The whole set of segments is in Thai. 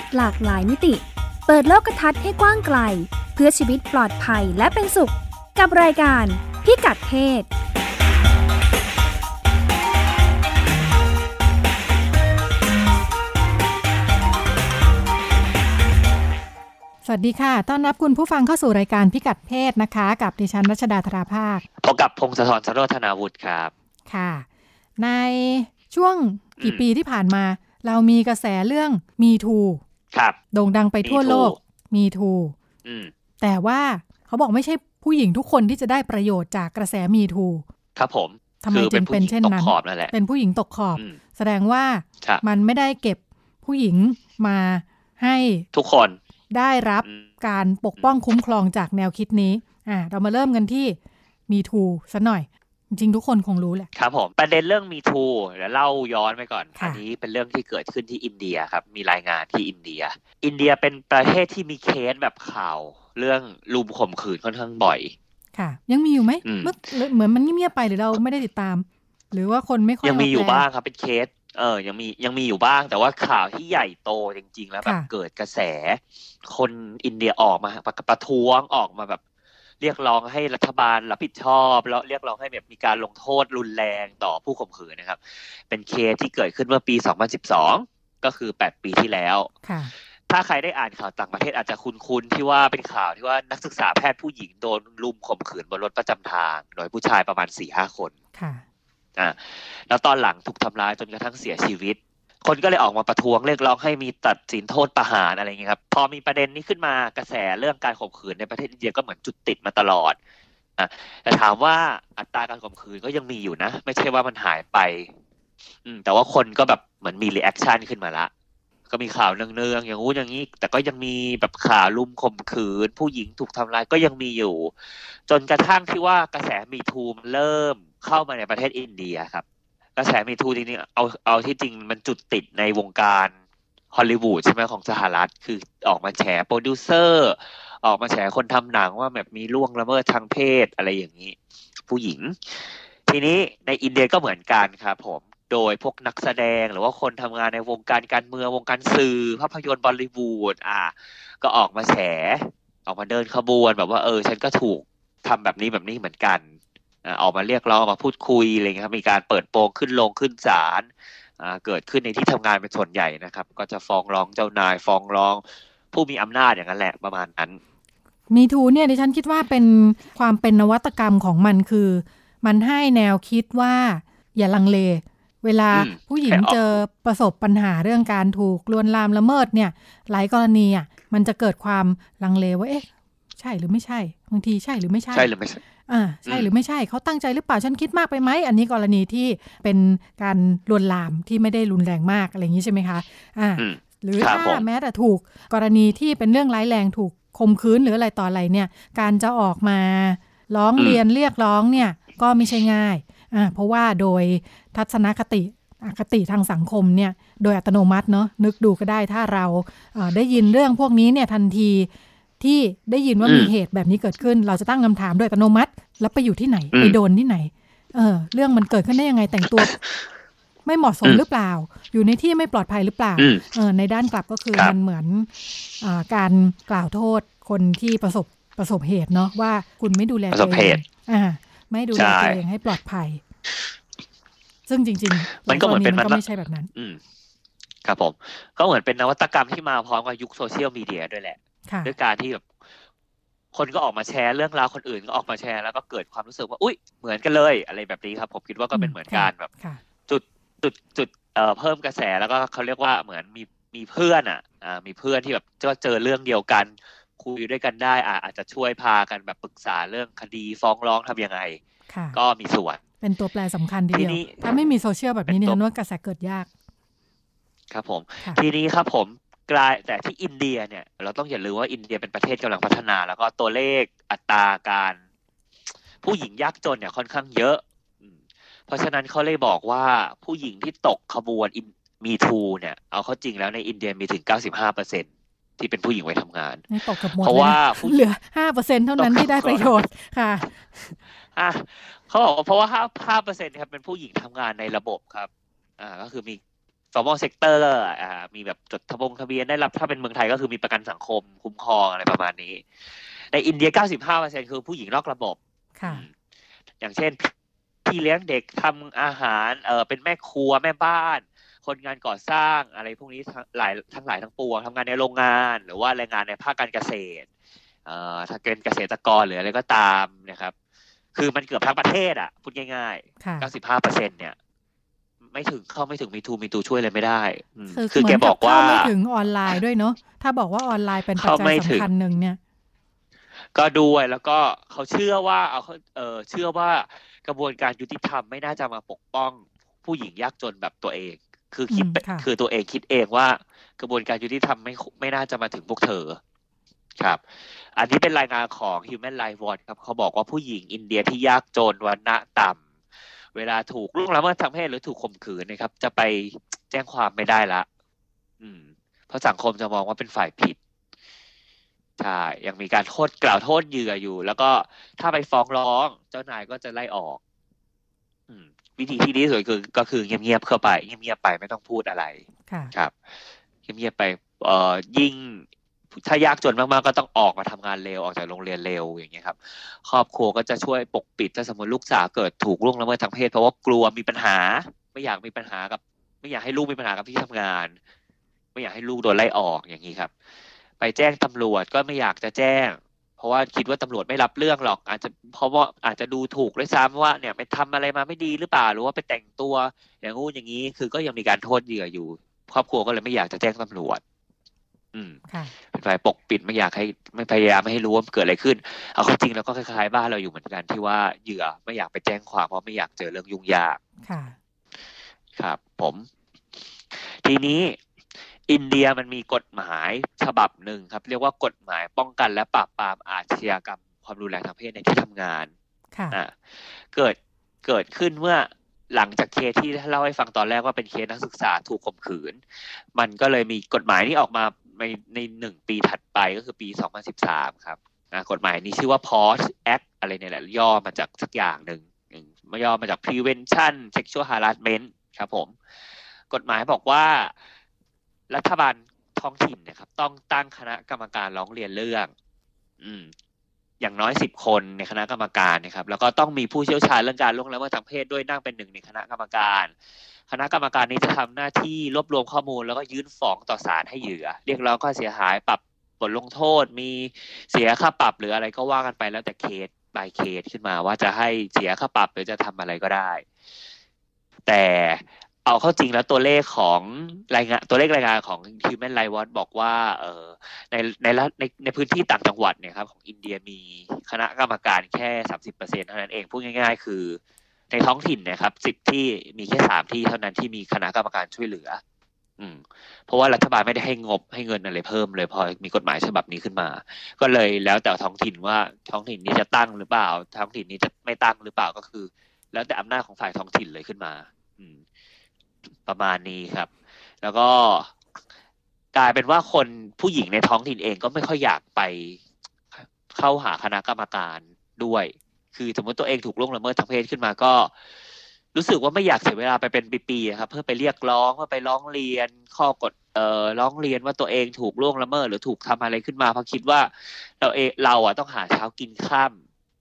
ศหลากหลายมิติ เปิดโลกทัศน์ให้กว้างไกล เพื่อชีวิตปลอดภัยและเป็นสุข กับรายการพิกัดเพศสวัสดีค่ะ ต้อนรับคุณผู้ฟังเข้าสู่รายการพิกัดเพศนะคะ กับดิฉันรัชดาธราภาคพบกับพงศธรสโรธนาวุฒิครับ ค่ะ ในช่วงกี่ปีที่ผ่านมา เรามีกระแสเรื่องมีทู ครับโด่งดังไปทั่ว Me Too โลกมีทูอืมแต่ว่าเขาบอกไม่ใช่ผู้หญิงทุกคนที่จะได้ประโยชน์จากกระแสมีทู ครับผมทำไมคือจึงเป็นผู้หญิเช่นตกนั้นขอบนั่นแหละเป็นผู้หญิงตกขอบอืมแสดงว่าครับมันไม่ได้เก็บผู้หญิงมาให้ทุกคนได้รับอืมการปกป้องคุ้มครองจากแนวคิดนี้ อ่า เรามาเริ่มกันที่มีทูซะหน่อย จริงๆทุกคนคงรู้แหละ ครับผม ประเด็นเรื่องมีทูเดี๋ยวเล่าย้อนไปก่อนค่ะอันี้เป็นเรื่องที่เกิดขึ้นที่อินเดียครับ มีรายงานที่อินเดีย อินเดียเป็นประเทศที่มีเคสแบบข่าว เรื่องลุมข่มขืนค่อนข้างบ่อย ค่ะ ยังมีอยู่ไหมอืมเมื่อเหมือนมันเงียบๆไปหรือเราไม่ได้ติดตาม หรือว่าคนไม่ค่อยยังมีอยู่แปลบ้างครับเป็นเคสเออ ยังมียังมีอยู่บ้าง แต่ว่าข่าวที่ใหญ่โตจริง ๆ แล้วแบบค่ะเกิดกระแส คนอินเดียออกมาประประท้วงออกมาแบบ เรียกร้องให้รัฐบาลรับผิดชอบแล้วเรียกร้องให้แบบมีการลงโทษรุนแรงต่อผู้ข่มขืนนะครับ เป็นเคสที่เกิดขึ้นเมื่อปี 2012 ก็คือ 8 ปีที่แล้วค่ะถ้าใครได้อ่านข่าวต่างประเทศอาจจะคุ้นๆที่ว่าเป็นข่าวที่ว่านักศึกษาแพทย์ผู้หญิงโดนลุมข่มขืนบนรถประจำทาง โดยผู้ชายประมาณ4-5คนค่ะอ่าแล้วตอนหลังถูกทำร้ายจนกระทั่งเสียชีวิต คนก็เลยออกมาประท้วงเรียกร้องให้มีตัดสินโทษประหารอะไรเงี้ยครับ พอมีประเด็นนี้ขึ้นมากระแสเรื่องการข่มขืนในประเทศอินเดียก็เหมือนจุดติดมาตลอดอะแต่ถามว่าอัตราการข่มขืนก็ยังมีอยู่นะ ไม่ใช่ว่ามันหายไป อืมแต่ว่าคนก็แบบเหมือนมี reaction ขึ้นมาละก็มีข่าวเนืองๆอย่างงู้นอย่างนี้ แต่ก็ยังมีแบบข่าวรุมข่มขืน ผู้หญิงถูกทำร้ายก็ยังมีอยู่ จนกระทั่งที่ว่ากระแส Me Too เริ่มเข้ามาในประเทศอินเดียครับ กระแส Me Too จริงๆเอาเอาที่จริงมันจุดติดในวงการฮอลลีวูดใช่ไหมของสหรัฐ คือออกมาแฉโปรดิวเซอร์ ออกมาแฉคนทำหนังว่าแบบมีล่วงละเมิดทางเพศอะไรอย่างนี้ ผู้หญิง ทีนี้ในอินเดียก็เหมือนกันครับผมโดยพวกนักแสดงหรือว่าคนทำงานในวงการการเมืองวงการสื่อ ภาพยนตร์บอลลีวูดอะก็ออกมาแฉออกมาเดินขบวนแบบว่าเออ ฉันก็ถูกทำแบบนี้แบบนี้เหมือนกัน อะออกมาเรียกร้องออกมาพูดคุยอะไรเงี้ยครับมีการเปิดโปงขึ้นลงขึ้นศาลอ่าเกิดขึ้นในที่ทำงานเป็นส่วนใหญ่นะครับ ก็จะฟ้องร้องเจ้านายฟ้องร้อง ผู้มีอำนาจอย่างนั้นแหละประมาณนั้น มีทูเนี่ยดิฉันคิดว่าเป็นความเป็นนวัตกรรมของมันคือ มันให้แนวคิดว่าอย่าลังเล เวลาอืมผู้หญิงให้ออกเจอประสบปัญหาเรื่องการถูกลวนลามละเมิดเนี่ย หลายกรณีอะมันจะเกิดความลังเลว่าเอ๊ะ ใช่หรือไม่ใช่บางทีใช่หรือไม่ใช่ใช่หรือไม่ใช่อ่าใช่อืมหรือไม่ใช่เขาตั้งใจหรือเปล่าฉันคิดมากไปไหมอันนี้กรณีที่เป็นการลวนลามที่ไม่ได้รุนแรงมากอะไรอย่างนี้ใช่ไหมคะอ่าอืมหรือครับถ้าผมแม้แต่ถูกกรณีที่เป็นเรื่องร้ายแรงถูกข่มขืนหรืออะไรต่ออะไรเนี่ย การจะออกมาร้องอืมเรียนเรียกร้องเนี่ยก็ไม่ใช่ง่ายอ่าเพราะว่าโดยทัศนคติอคติทางสังคมเนี่ยโดยอัตโนมัติเนาะนึกดูก็ได้ถ้าเราเอ่อได้ยินเรื่องพวกนี้เนี่ยทันที ที่ได้ยินว่าอืมมีเหตุแบบนี้เกิดขึ้น เราจะตั้งคำถามโดยอัตโนมัติ แล้วไปอยู่ที่ไหนอืมไปโดนที่ไหน เออ เรื่องมันเกิดขึ้นได้ยังไงแต่งตัว ไม่เหมาะสมอืมหรือเปล่า อยู่ในที่ไม่ปลอดภัยหรือเปล่าอืมเออในด้านกลับก็คือครับมันเหมือนอาการกล่าวโทษคนที่ประสบประสบเหตุเนาะว่าคุณไม่ดูแลประสตัวบเอเหงตุอ่า ไม่ดูแลใช่ตัวเองให้ปลอดภัย ซึ่งจริงๆ มันก็เหมือนเป็นหลายรณีมันไม่ใช่แบบนั้น อืมครับผม ก็เหมือนเป็นนวัตกรรมที่มาพร้อมกับยุคโซเชียลมีเดียด้วยแหละค่ะ ด้วยการที่แบบคนก็ออกมาแชร์เรื่องราวคนอื่นก็ออกมาแชร์แล้วก็เกิดความรู้สึกว่าอุ้ยเหมือนกันเลยอะไรแบบนี้ครับ ผมคิดว่าก็เป็นเหมือนการแบบค่ะจุดจุดจุดเอ่อเพิ่มกระแสแล้วก็เขาเรียกว่าเหมือนมีมีเพื่อนอะอ่ามีเพื่อนที่แบบก็เจอเรื่องเดียวกัน คุยด้วยกันได้อ่าอาจจะช่วยพากันแบบปรึกษาเรื่องคดีฟ้องร้องทำยังไงค่ะก็มีส่วน เป็นตัวแปรสำคัญทีเดียวทีนี้ถ้าไม่มีโซเชียลแบบนี้เป็นเนี่ตัยวฉันว่ากระแสเกิดยาก ครับผมค่ะทีนี้ครับผม กลายแต่ที่อินเดียเนี่ย เราต้องอย่าลืมว่าอินเดียเป็นประเทศกำลังพัฒนา แล้วก็ตัวเลขอัตราการ ผู้หญิงยากจนเนี่ยค่อนข้างเยอะอืมเพราะฉะนั้นเขาเลยบอกว่าผู้หญิงที่ตกขบวนมีทูเนี่ย เอาเข้าจริงแล้วในอินเดียมีถึง 95เปอร์เซ็นที่เป็นผู้หญิงไว้ทำงานไม่ตกกับหมดเพราะเลยว่านะผู้เหลือห้าเปอร์เซ็นเท่านั้นตกกับที่ได้ประโยชน์ค่ะอะเขาบอกว่าเพราะว่าห้าห้าเปอร์เซ็นครับเป็นผู้หญิงทำงานในระบบครับ อ่า ก็คือมี formal sector อ่ามีแบบจดทะบงทะเบียนได้รับถ้าเป็นเมืองไทยก็คือมีประกันสังคมคุ้มครองอะไรประมาณนี้ ในอินเดีย 95%คือผู้หญิงนอกระบบค่ะ อย่างเช่นพี่เลี้ยงเด็กทำอาหารเออเป็นแม่ครัวแม่บ้าน คนงานก่อสร้างอะไรพวกนี้ทั้งหลายทั้งหลายทั้งปวงทำงานในโรงงาน หรือว่าแรงงานในภาคการเกษตรเอ่อถ้าเป็นเกษตรกรหรืออะไรก็ตามนะครับ คือมันเกือบทั้งประเทศอะพูดง่ายค่ะๆ95เปอร์เซ็นเนี่ย ไม่ถึงเข้าไม่ถึงมีทูมีตูช่วยเลยไม่ได้อืมคือคือเหมืแกอนบกัอบกว่าเข้าไม่ถึงออนไลน์ด้วยเนาะถ้าบอกว่าออนไลน์เป็นปัจเข้าจัไม่ยถึงสำคัญหนึ่งเนี่ย ก็ด้วยแล้วก็เขาเชื่อว่าเอาเขาเออเชื่อว่ากระบวนการยุติธรรมไม่น่าจะมาปกป้องผู้หญิงยากจนแบบตัวเอง คือคิดอืมไปค่ะคือตัวเองคิดเองว่า กระบวนการยุติธรรมไม่ไม่น่าจะมาถึงพวกเธอครับ อันนี้เป็นรายงานของ Human Rights Watch ครับ เขาบอกว่าผู้หญิงอินเดียที่ยากจนวันณะต่ำ เวลาถูกล่วงละเมิดทางเพศหรือถูกข่มขืนนะครับ จะไปแจ้งความไม่ได้ละ อืม เพราะสังคมจะมองว่าเป็นฝ่ายผิดใช่ยังมีการโทษกล่าวโทษเหยื่ออยู่ แล้วก็ถ้าไปฟ้องร้องเจ้านายก็จะไล่ออก อืม วิธีที่ดีที่สุดคือ ก็คือเงียบๆเข้าไปเงียบๆไปไม่ต้องพูดอะไร ค่ะ ครับเงียบๆไป เอ่อยิ่ง ถ้ายากจนมากๆก็ต้องออกมาทำงานเร็วออกจากโรงเรียนเร็วอย่างเงี้ยครับ ครอบครัวก็จะช่วยปกปิดถ้าสมมติลูกสาวเกิดถูกล่วงละเมิดทางเพศเพราะว่ากลัวมีปัญหา ไม่อยากมีปัญหากับ ไม่อยากให้ลูกมีปัญหากับที่ทำงาน ไม่อยากให้ลูกโดนไล่ออกอย่างนี้ครับ ไปแจ้งตำรวจก็ไม่อยากจะแจ้ง เพราะว่าคิดว่าตำรวจไม่รับเรื่องหรอก อาจจะเพราะว่าอาจจะดูถูกด้วยซ้ำว่าเนี่ยไปทำอะไรมาไม่ดีหรือเปล่าหรือว่าไปแต่งตัวอย่างงู้นอย่างนี้คือก็ยังมีการโทษเหยื่ออยู่ ครอบครัวก็เลยไม่อยากจะแจ้งตำรวจ อืมค่ะเป็นฝ่ายปกปิดไม่อยากให้ไม่พยายามไม่ให้รู้ว่ามันเกิดอะไรขึ้น เอาเข้าจริงแล้วก็คล้ายๆบ้านเราอยู่เหมือนกันที่ว่าเหยื่อไม่อยากไปแจ้งความเพราะไม่อยากเจอเรื่องยุ่งยากค่ะ ครับ ผม ทีนี้อินเดียมันมีกฎหมายฉบับหนึ่งครับ เรียกว่ากฎหมายป้องกันและปราบปรามอาชญากรรมความรุนแรงทางเพศในที่ทำงานค่ะอะเกิดเกิดขึ้นเมื่อหลังจากเคสที่เล่าให้ฟังตอนแรกว่าเป็นเคสนักศึกษาถูกข่มขืน มันก็เลยมีกฎหมายนี้ออกมา ในในหนึ่งปีถัดไปก็คือปี 2013 ครับนะกฎหมายนี้ชื่อว่า POS Act อะไรเนี่ยแหละ ย่อมาจากสักอย่างหนึ่งมาย่อมาจาก Prevention Sexual Harassment ครับผม กฎหมายบอกว่ารัฐบาลท้องถิ่นนะครับ ต้องตั้งคณะกรรมการร้องเรียนเรื่อง อืม อย่างน้อยสิบคนในคณะกรรมการนะครับ แล้วก็ต้องมีผู้เชี่ยวชาญเรื่องการล่วงละเมิดทางเพศด้วยนั่งเป็นหนึ่งในคณะกรรมการ คณะกรรมการนี้จะทำหน้าที่รวบรวมข้อมูล แล้วก็ยื่นฟ้องต่อศาลให้เหยื่อ เรียกร้องค่าเสียหายปรับบทลงโทษ มีเสียค่าปรับหรืออะไรก็ว่ากันไปแล้วแต่เคส by เคสขึ้นมาว่าจะให้เสียค่าปรับหรือจะทำอะไรก็ได้ แต่ เอาเข้าจริงแล้วตัวเลขของรายงานตัวเลขรายงานของ Human Rights Watch บอกว่าเออในในในในพื้นที่ต่างจังหวัดเนี่ยครับของอินเดียมีคณะกรรมการแค่สามสิบเปอร์เซ็นเท่านั้นเองพูดง่าย ๆ คือ ในท้องถิ่นนะครับสิบที่มีแค่สามที่เท่านั้นที่มีคณะกรรมการช่วยเหลือ อืม เพราะว่ารัฐบาลไม่ได้ให้งบให้เงินอะไรเพิ่มเลยพอมีกฎหมายฉบับนี้ขึ้นมา ก็เลยแล้วแต่ท้องถิ่นว่าท้องถิ่นนี้จะตั้งหรือเปล่า ท้องถิ่นนี้จะไม่ตั้งหรือเปล่าก็คือ แล้วแต่อำนาจของฝ่ายท้องถิ่นเลยขึ้นมา อืม ประมาณนี้ครับ แล้วก็กลายเป็นว่าคนผู้หญิงในท้องถิ่นเองก็ไม่ค่อยอยากไปเข้าหาคณะกรรมการด้วย คือสมมติตัวเองถูกล่วงละเมิดทางเพศขึ้นมาก็ รู้สึกว่าไม่อยากเสียเวลาไปเป็นปีๆครับ เพื่อไปเรียกร้องเพื่อไปร้องเรียนข้อกฎเอ่อร้องเรียนว่าตัวเองถูกล่วงละเมิดหรือถูกทำอะไรขึ้นมาเพราะคิดว่าเราเองเราอะต้องหาเช้ากินข้าม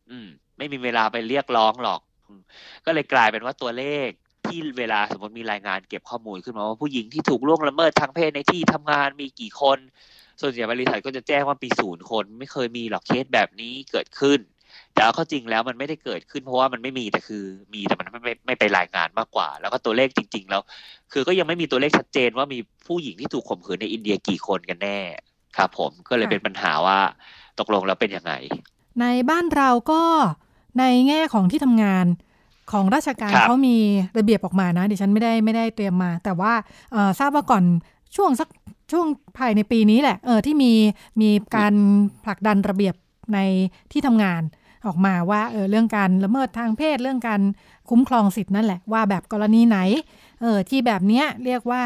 อืม ไม่มีเวลาไปเรียกร้องหรอก ก็เลยกลายเป็นว่าตัวเลข ที่เวลาสมมติมีรายงานเก็บข้อมูลขึ้นมาว่าผู้หญิงที่ถูกล่วงละเมิดทางเพศในที่ทำงานมีกี่คน ส่วนใหญ่บริษัทก็จะแจ้งว่ามีศูนย์คน ไม่เคยมีหรอกเคสแบบนี้เกิดขึ้น แต่เอาข้าจริงแล้วมันไม่ได้เกิดขึ้นเพราะว่ามันไม่มีแต่คือมีแต่มันไม่ไม่ไม่ไปรายงานมากกว่า แล้วก็ตัวเลขจริง ๆ แล้ว คือก็ยังไม่มีตัวเลขชัดเจนว่ามีผู้หญิงที่ถูกข่มขืนในอินเดียกี่คนกันแน่ครับผมก็เลยเป็นปัญหาว่าตกลงแล้วเป็นยังไงในบ้านเราก็ในแง่ของที่ทำงาน ของราชการครับเขามีระเบียบออกมานะดิฉันไม่ได้ไม่ได้เตรียมมา แต่ว่าเอ่อทราบว่าก่อนช่วงสักช่วงภายในปีนี้แหละเออที่มีมีการผลักดันระเบียบในที่ทำงานออกมาว่าเออเรื่องการละเมิดทางเพศเรื่องการคุ้มครองสิทธินั่นแหละว่าแบบกรณีไหนเออที่แบบเนี้ยเรียกว่า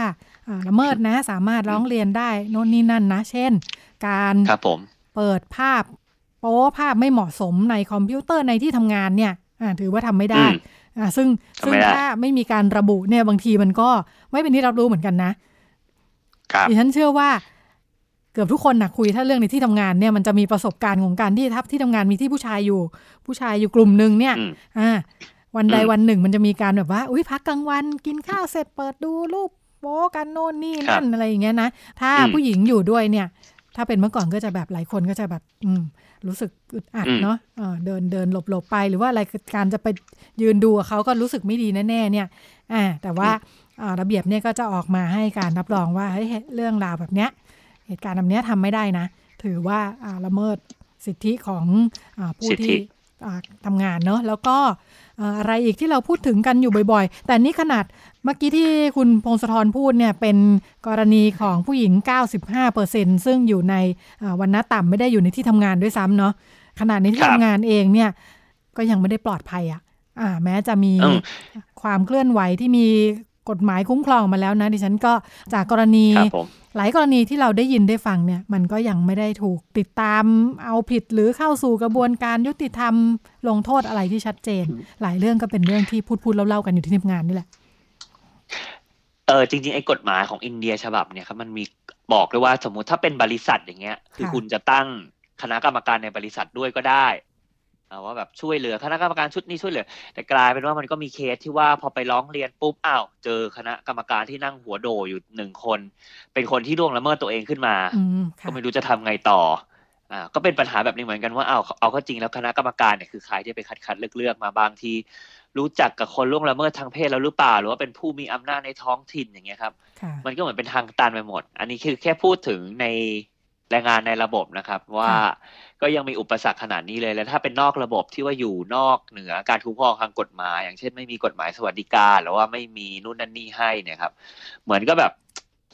อ่าละเมิดนะสามารถร้องเรียนได้โน่นนี่นั่นนะ เช่น การครับผมเปิดภาพโป๊ภาพไม่เหมาะสมในคอมพิวเตอร์ในที่ทำงานเนี่ยอ่า ถือว่าทำไม่ได้อืมอ่าซึ่งทำซึ่งไม่ได้ถ้าไม่มีการระบุเนี่ยบางทีมันก็ไม่เป็นที่รับรู้เหมือนกันนะครับดิฉันเชื่อว่าเกือบทุกคนนะคุยถ้าเรื่องในที่ทำงานเนี่ยมันจะมีประสบการณ์ของการที่ทับที่ทำงานมีที่ผู้ชายอยู่ ผู้ชายอยู่กลุ่มหนึ่งเนี่ยอืมอ่า วันใดอืมวันหนึ่งมันจะมีการแบบว่า อุ้ยพักกลางวันกินข้าวเสร็จเปิดดูรูปโป๊กันโน่นนี่นั่นอะไรอย่างเงี้ยนะถ้าอืมผู้หญิงอยู่ด้วยเนี่ย ถ้าเป็นเมื่อก่อนก็จะแบบหลายคนก็จะแบบ อืม รู้สึกอึดอัดอืมเนาะเออเดินเดินหลบหลบไปหรือว่าอะไรการจะไปยืนดูกับเขาก็รู้สึกไม่ดีแน่ๆเนี่ยอ่าแต่ว่าอ่าระเบียบเนี่ยก็จะออกมาให้การรับรองว่าเฮ้ยเรื่องราวแบบเนี้ยเหตุการณ์แบบเนี้ยทำไม่ได้นะ ถือว่าอ่าละเมิดสิทธิของอาผู้สิทธิที่อ่าทำงานเนาะแล้วก็อ่าอะไรอีกที่เราพูดถึงกันอยู่บ่อย ๆ แต่นี่ขนาด เมื่อกี้ที่คุณพงศธรพูดเนี่ยเป็นกรณีของผู้หญิง 95%ซึ่งอยู่ในอ่าวันณะต่ำไม่ได้อยู่ในที่ทำงานด้วยซ้ำเนาะขนาดในที่ครับทำงานเองเนี่ยก็ยังไม่ได้ปลอดภัยอะอ่า แม้จะมีอืมความเคลื่อนไหวที่มีกฎหมายคุ้มครองมาแล้วนะ ดิฉันก็จากกรณีครับผมหลายกรณีที่เราได้ยินได้ฟังเนี่ย มันก็ยังไม่ได้ถูกติดตามเอาผิดหรือเข้าสู่กระบวนการยุติธรรมลงโทษอะไรที่ชัดเจน หลายเรื่องก็เป็นเรื่องที่พูดพูดๆเล่าๆกันอยู่ที่ทำงานนี่แหละ เออจริงๆไอ้กฎหมายของอินเดียฉบับเนี่ยครับมันมีบอกด้วยว่าสมมุติถ้าเป็นบริษัทอย่างเงี้ย คือค่ะคุณจะตั้งคณะกรรมการในบริษัทด้วยก็ได้อ่าว่าแบบช่วยเหลือคณะกรรมการชุดนี้ช่วยเหลือ แต่กลายเป็นว่ามันก็มีเคสที่ว่าพอไปร้องเรียนปุ๊บอ้าวเจอคณะกรรมการที่นั่งหัวโดอยู่หนึ่งคน เป็นคนที่ล่วงละเมิดตัวเองขึ้นมาอืมค่ะก็ไม่รู้จะทำไงต่ออ่าก็เป็นปัญหาแบบนี้เหมือนกันว่าเอาวเอาเข้าจริงแล้วคณะกรรมการเนี่ยคือใครที่ไปคัดคัดเลือกเลือกๆมาบางที รู้จักกับคนล่วงละเมิดทางเพศแล้วหรือเปล่า หรือว่าเป็นผู้มีอำนาจในท้องถิ่นอย่างเงี้ยครับค่ะมันก็เหมือนเป็นทางตันไปหมด อันนี้คือแค่พูดถึงในแรงงานในระบบนะครับ ว่าก็ยังมีอุปสรรคขนาดนี้เลยแล้วถ้าเป็นนอกระบบที่ว่าอยู่นอกเหนือการคุ้มครองทางกฎหมาย อย่างเช่นไม่มีกฎหมายสวัสดิการหรือว่าไม่มีนู่นนั่นนี่ให้เนี่ยครับเหมือนก็แบบ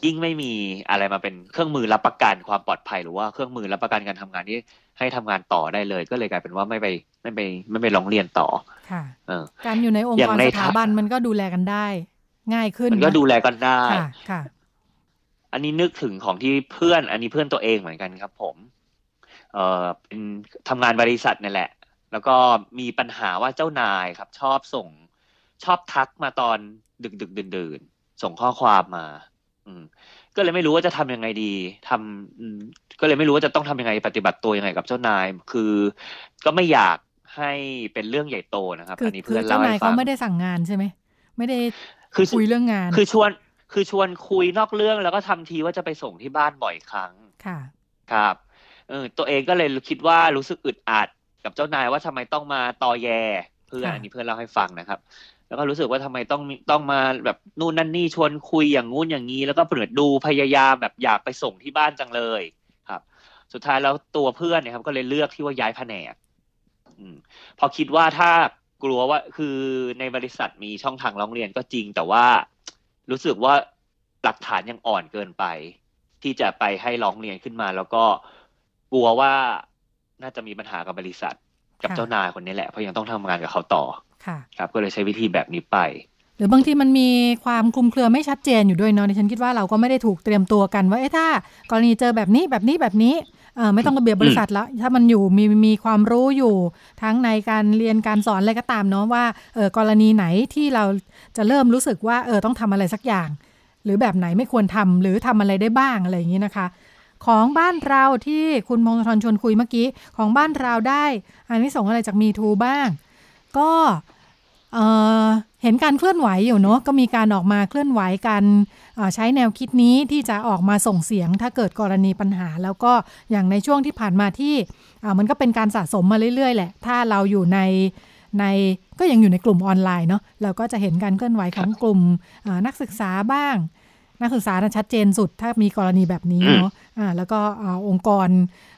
ยิ่งไม่มีอะไรมาเป็นเครื่องมือรับประกันความปลอดภัย หรือว่าเครื่องมือรับประกันการทำงานที่ให้ทำงานต่อได้เลย ก็เลยกลายเป็นว่าไม่ไป ไม่ไปไม่ไปร้องเรียนต่อค่ะเออการอยู่ในองค์อย่างกรในสถาบันมันก็ดูแลกันได้ ง่ายขึ้นมันก็ะดูแลกันได้ค่ะค่ะ อันนี้นึกถึงของที่เพื่อน อันนี้เพื่อนตัวเองเหมือนกันครับ ผม เอ่อเป็นทำงานบริษัทนี่แหละ แล้วก็มีปัญหาว่าเจ้านายครับ ชอบส่งชอบทักมาตอนดึกดึกดื่นดื่นๆส่งข้อความมา อืม ก็เลยไม่รู้ว่าจะทำยังไงดีทำอืมก็เลยไม่รู้ว่าจะต้องทำยังไงปฏิบัติตัวยังไงกับเจ้านาย คือ ก็ไม่อยาก ให้เป็นเรื่องใหญ่โตนะครับคืออันนี้คืเพื่ออนเจ้าเล่านาให้ยฟัเขางไม่ได้สั่งงานใช่ไหมไม่ได้คือคุยเรื่องงาน คือชวนคือชวนคุยนอกเรื่องแล้วก็ทำทีว่าจะไปส่งที่บ้านบ่อยครั้งค่ะครับเออตัวเองก็เลยคิดว่ารู้สึกอึดอัดกับเจ้านายว่าทำไมต้องมาตอแย เพื่อนค่ะอันนี้เพื่อนเล่าให้ฟังนะครับ แล้วก็รู้สึกว่าทำไมต้องมีต้องมาแบบนู่นนั่นนี่ชวนคุยอย่างงู้นอย่างนี้ แล้วก็เปิดดูพยายามแบบอยากไปส่งที่บ้านจังเลยครับ สุดท้ายแล้วตัวเพื่อนเนี่ยครับก็เลยเลือกที่ว่าย้ายแผนกอืมเพอคิดว่าถ้ากลัวว่าคือในบริษัทมีช่องทางร้องเรียนก็จริง แต่ว่ารู้สึกว่าหลักฐานยังอ่อนเกินไป ที่จะไปให้ร้องเรียนขึ้นมา แล้วก็กลัวว่าน่าจะมีปัญหากับบริษัท กับค่ะเจ้านายคนนี้แหละเพราะยังต้องทำงานกับเขาต่อค่ะครับก็เลยใช้วิธีแบบนี้ไป หรือบางทีมันมีความคลุมเครือไม่ชัดเจนอยู่ด้วยเนาะดิฉันคิดว่าเราก็ไม่ได้ถูกเตรียมตัวกันว่าเอ๊ะถ้ากรณีเจอแบบนี้แบบนี้แบบนี้เออ ไม่ต้องระเบียบบริษัทแล้วถ้ามันอยู่มีมีความรู้อยู่ ทั้งในการเรียนการสอนอะไรก็ตามเนาะว่าเออกรณีไหนที่เราจะเริ่มรู้สึกว่าเออต้องทำอะไรสักอย่าง หรือแบบไหนไม่ควรทำหรือทำอะไรได้บ้างอะไรอย่างนี้นะคะ ของบ้านเราที่คุณพงศธรชวนคุยเมื่อกี้ของบ้านเราได้อันนี้ส่งอะไรจากมีทูบ้าง ก็เออ เห็นการเคลื่อนไหวอยู่เนาะก็มีการออกมาเคลื่อนไหวกันใช้แนวคิดนี้ที่จะออกมาส่งเสียงถ้าเกิดกรณีปัญหา แล้วก็อย่างในช่วงที่ผ่านมาที่มันก็เป็นการสะสมมาเรื่อยๆ แหละ ถ้าเราอยู่ในในก็ยังอยู่ในกลุ่มออนไลน์เนาะเราก็จะเห็นการเคลื่อนไหวของกลุ่มนักศึกษาบ้าง นักศึกษาน่ะชัดเจนสุด ถ้ามีกรณีแบบนี้เนาะอ่าแล้วก็อ่าองค์กร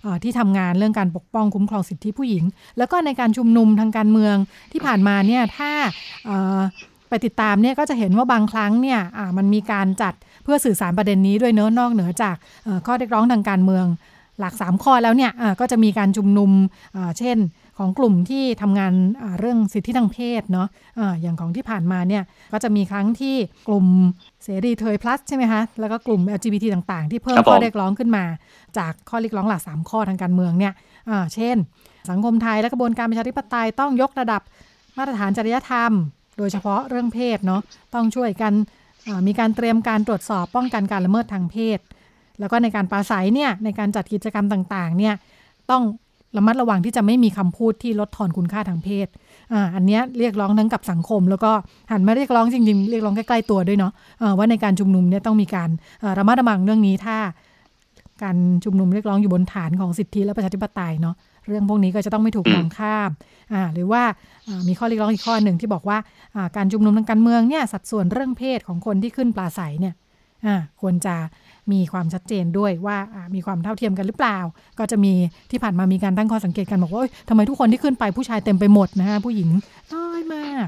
อ่าที่ทำงานเรื่องการปกป้องคุ้มครองสิทธิผู้หญิง แล้วก็ในการชุมนุมทางการเมืองที่ผ่านมาเนี่ยถ้าเอ่อไปติดตามเนี่ยก็จะเห็นว่าบางครั้งเนี่ยอ่ามันมีการจัดเพื่อสื่อสารประเด็นนี้ด้วยเนอะนอกเหนือจากเอ่อข้อเรียกร้องทางการเมือง หลัก 3 ข้อแล้วเนี่ยก็จะมีการชุมนุมเช่นของกลุ่มที่ทำงานเรื่องสิทธิทางเพศเนาะอ่าอย่างของที่ผ่านมาเนี่ยก็จะมีครั้งที่กลุ่มเสรีเทย plus ใช่ไหมคะ แล้วก็กลุ่ม LGBT ต่างๆ ที่เพิ่มข้อเรียกร้องขึ้นมา จากข้อเรียกร้องหลัก 3 ข้อทางการเมืองเนี่ยเช่น สังคมไทยและกระบวนการประชาธิปไตยต้องยกระดับมาตรฐานจริยธรรม โดยเฉพาะเรื่องเพศเนาะต้องช่วยกันมีการเตรียมการตรวจสอบป้องกันการละเมิดทางเพศ แล้วก็ในการปราศัยเนี่ยในการจัดกิจกรรมต่างๆเนี่ยต้องระมัดระวังที่จะไม่มีคำพูดที่ลดทอนคุณค่าทางเพศอ่าอันนี้เรียกร้องทั้งกับสังคม แล้วก็หันมาเรียกร้องจริงๆ เรียกร้องใกล้ๆตัวด้วยเนาะะว่าในการชุมนุมเนี่ยต้องมีการระมัดระวังเรื่องนี้ถ้าการชุมนุมเรียกร้องอยู่บนฐานของสิทธิและประชาธิปไตยเนาะเรื่องพวกนี้ก็จะต้องไม่ถูกมองข้ามอ่าหรือว่ามีข้อเรียกร้องอีกข้อหนึ่งที่บอกว่าการชุมนุมทางการเมืองเนี่ยสัดส่วนเรื่องเพศของคนที่ขึ้นปลาใสเนี่ยควรจะ มีความชัดเจนด้วยว่ามีความเท่าเทียมกันหรือเปล่า ก็จะมีที่ผ่านมามีการตั้งข้อสังเกตกันบอกว่าทำไมทุกคนที่ขึ้นไปผู้ชายเต็มไปหมดนะฮะผู้หญิงน้อยมาก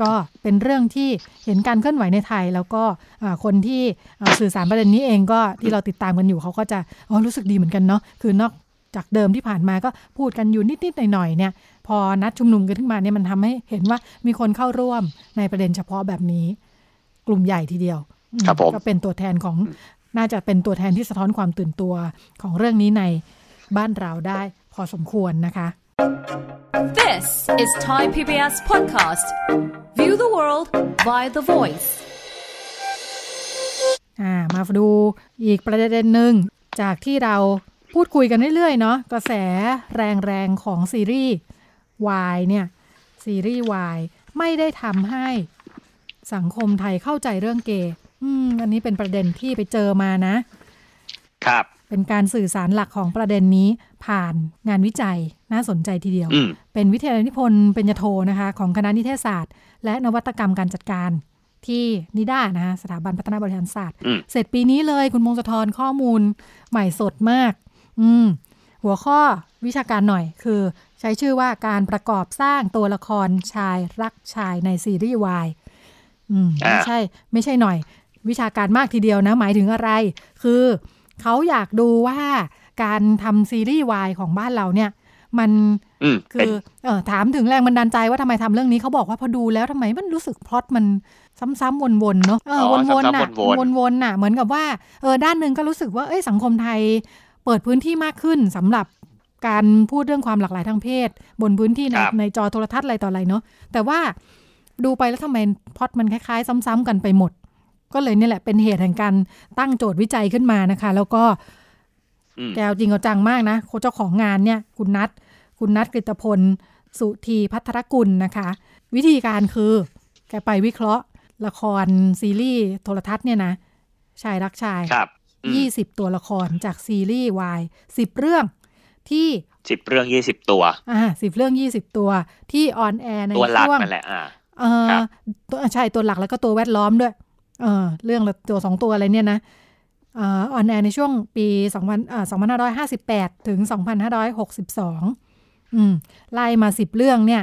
ก็เป็นเรื่องที่เห็นการเคลื่อนไหวในไทย แล้วก็คนที่สื่อสารประเด็นนี้เองก็ที่เราติดตามกันอยู่เขาก็จะอ๋อรู้สึกดีเหมือนกันเนาะคือนอกจากเดิมที่ผ่านมาก็พูดกันอยู่นิดๆหน่อยๆเนี่ย พอนัดชุมนุมกันขึ้นมาเนี่ยมันทำให้เห็นว่ามีคนเข้าร่วมในประเด็นเฉพาะแบบนี้ กลุ่มใหญ่ทีเดียวก็เป็นตัวแทนของ น่าจะเป็นตัวแทนที่สะท้อนความตื่นตัวของเรื่องนี้ในบ้านเราได้พอสมควรนะคะ This is Thai PBS podcast View the world via the voice มาดูอีกประเด็นหนึ่งจากที่เราพูดคุยกันเรื่อยๆ เนาะกระแสแรงๆ ของซีรีส์วายเนี่ย ซีรีส์วายไม่ได้ทำให้สังคมไทยเข้าใจเรื่องเกย์ อืมอันนี้เป็นประเด็นที่ไปเจอมานะ ครับ เป็นการสื่อสารหลักของประเด็นนี้ผ่านงานวิจัยน่าสนใจทีเดียว เป็นวิทยานิพนธ์เป็นยโทนะคะ ของคณะนิเทศศาสตร์ และนวัตกรรมการจัดการที่นิด้านะคะสถาบันพัฒนาบริหารศาสตร์ เสร็จปีนี้เลยคุณมงคลทรข้อมูลใหม่สดมาก อืมหัวข้อวิชาการหน่อยคือใช้ชื่อว่าการประกอบสร้างตัวละครชายรักชายในซีรีส์วายอืมไม่ใช่ ไม่ใช่หน่อย วิชาการมากทีเดียวนะ หมายถึงอะไร คือเขาอยากดูว่าการทำซีรีส์วายของบ้านเราเนี่ย มันคือเออถามถึงแรงบันดาลใจว่าทำไมทำเรื่องนี้เขาบอกว่าพอดูแล้วทำไมมันรู้สึกพล็อตมันซ้ำๆวนๆเนาะเออวนๆน่ะวนๆน่ะ เหมือนกับว่าเออด้านหนึ่งก็รู้สึกว่าเอ้ยสังคมไทยเปิดพื้นที่มากขึ้นสำหรับการพูดเรื่องความหลากหลายทางเพศ บนพื้นที่ในในจอโทรทัศน์อะไรต่ออะไรเนาะแต่ว่าดูไปแล้วทำไมพล็อตมันคล้ายๆ ซ้ำๆกันไปหมด ก็เลยนี่แหละเป็นเหตุแห่งการตั้งโจทย์วิจัยขึ้นมานะคะ แล้วก็แกวจริงเอาจังมากนะเจ้าของงานเนี่ย คุณนัทคุณนัทกฤตพล สุธีพัทรกุลนะคะ วิธีการคือ แกไปวิเคราะห์ ละครซีรีส์โทรทัศน์เนี่ยนะ ชายรักชายยี่สิบตัวละครจากซีรีส์วายสิบเรื่องที่สิบเรื่องยี่สิบตัว อ่าสิบเรื่องยี่สิบตัวที่ on air ในช่วงนั่นแหละอ่าเออใช่ตัวหลักแล้วก็ตัวแวดล้อมด้วย เออเรื่องละตัวสองตัวอะไรเนี่ยนะ on air ในช่วงปี2 2558 ถึง 2562อืมไล่มาสิบเรื่องเนี่ย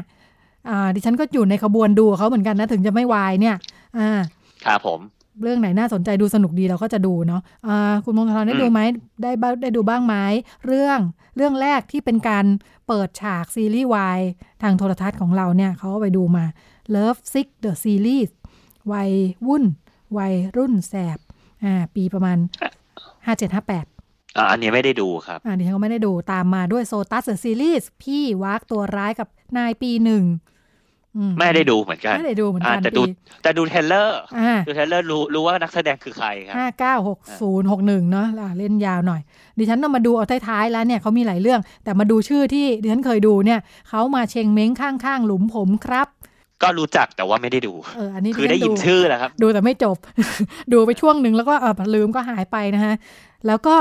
ดิฉันก็อยู่ในขบวนดูเขาเหมือนกันนะ ถึงจะไม่วายเนี่ยอ่าครับผม เรื่องไหนน่าสนใจดูสนุกดีเราก็จะดูเนาะะคุณมงคลได้ดูไหมได้ได้ดูบ้างไหมเรื่องเรื่องแรกที่เป็นการเปิดฉากซีรีส์วายทางโทรทัศน์ของเราเนี่ยเขาไปดูมา Love Sick the Series วัยวุ่น วัยรุ่นแสบ อ่า ปีประมาณห้าเจ็ดห้าแปดอ่าอันนี้ไม่ได้ดูครับอ่าดิฉันก็ไม่ได้ดูตามมาด้วย SOTUS The Series พี่ว้ากตัวร้ายกับนายปีหนึ่งไม่ได้ดูเหมือนกันไม่ได้ดูเหมือนกันแต่ดูแต่ดู trailer ดู trailer รู้รู้ว่านักแสดงคือใครครับห้าเก้าหกศูนย์หกหนึ่งเนาะเล่นยาวหน่อย ดิฉันต้องมาดูเอาท้ายๆแล้วเนี่ยเขามีหลายเรื่อง แต่มาดูชื่อที่ดิฉันเคยดูเนี่ยเขามาเชงเม้งข้างๆ หลุมผมครับ ก็รู้จักแต่ว่าไม่ได้ดูเอออันนี้คือได้ยินชื่อแหละครับ ดูแต่ไม่จบ ดูไปช่วงหนึ่งแล้วก็เออลืมก็หายไปนะฮะ แล้วก็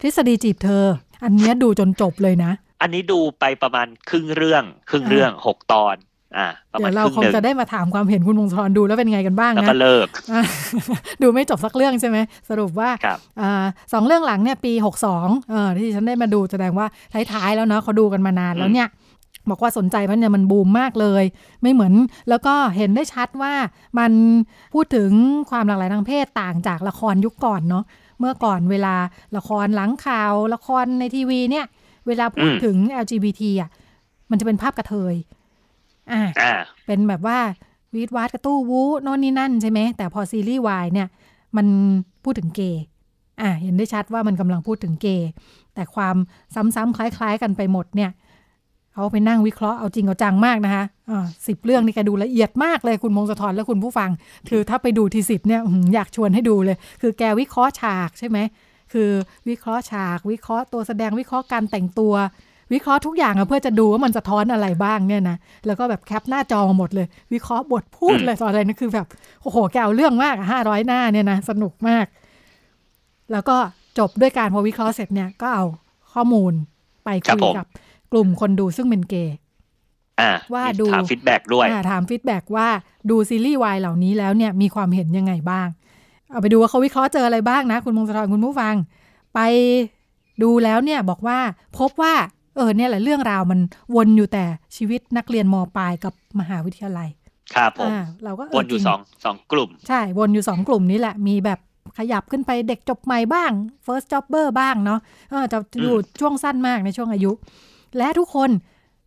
ทฤษฎีจีบเธอ อันนี้ดูจนจบเลยนะ อันนี้ดูไปประมาณครึ่งเรื่อง ครึ่งเรื่องหกตอน อ่าเดี๋ยวเราคงจะได้มาถามความเห็นคุณวงศรดูแล้วเป็นไงกันบ้างนะแล้วก็เลิก ดูไม่จบสักเรื่องใช่ไหมสรุปว่าสองเรื่องหลังเนี่ยปีหกสองที่ฉันได้มาดูแสดงว่าท้ายๆแล้วเนาะเขาดูกันมานานแล้วเนี่ย บอกว่าสนใจมันเนี่ยมันบูมมากเลย ไม่เหมือนแล้วก็เห็นได้ชัดว่ามันพูดถึงความหลากหลายทางเพศต่างจากละครยุคก่อนเนาะเมื่อก่อนเวลาละครหลังข่าวละครในทีวีเนี่ย เวลาพูดถึง LGBT อะมันจะเป็นภาพกระเทย อ่า เป็นแบบว่าวีดวาดกระตู้วูโน่นนี่นั่นใช่ไหม แต่พอซีรีส์วายเนี่ย มันพูดถึงเกย์อ่า เห็นได้ชัดว่ามันกำลังพูดถึงเกย์แต่ความซ้ำๆคล้าย ๆ กันไปหมดเนี่ย เขาไปนั่งวิเคราะห์เอาจริงเอาจังมากนะคะอ่าสิบเรื่องนี่แกดูละเอียดมากเลยคุณมงสะทอนและคุณผู้ฟัง คือถ้าไปดูทีสิบเนี่ยอยากชวนให้ดูเลย คือแกวิเคราะห์ฉากใช่ไหมคือวิเคราะห์ฉาก วิเคราะห์ตัวแสดงวิเคราะห์การแต่งตัว วิเคราะห์ทุกอย่างเพื่อจะดูว่ามันสะท้อนอะไรบ้างเนี่ยนะแล้วก็แบบแคปหน้าจอมาหมดเลย วิเคราะห์บทพูดเลยตอนอะไรนะคือแบบโอ้โหแกเอาเรื่องมากห้าร้อยหน้าเนี่ยนะสนุกมาก แล้วก็จบด้วยการพอวิเคราะห์เสร็จเนี่ยก็เอาข้อมูลไปคุยกับ กลุ่มคนดูซึ่งเป็นเกย์อ่าว่ามีดูถาม feedback ด้วยอ่าถาม feedback ว่าดูซีรีส์วายเหล่านี้แล้วเนี่ยมีความเห็นยังไงบ้าง เอาไปดูว่าเขาวิเคราะห์เจออะไรบ้างนะ คุณมงคลคุณผู้ฟัง ไปดูแล้วเนี่ยบอกว่าพบว่า เออเนี่ยแหละเรื่องราวมันวนอยู่แต่ชีวิตนักเรียนมปลายกับมหาวิทยาลัยครับผมอ่าเราก็เออวนอยู่แค่สองสองกลุ่ม ใช่วนอยู่สองกลุ่มนี้แหละมีแบบขยับขึ้นไปเด็กจบใหม่บ้าง first jobber บ้างเนาะเออจะอยู่ช่วงสั้นมากในช่วงอายุ และทุกคน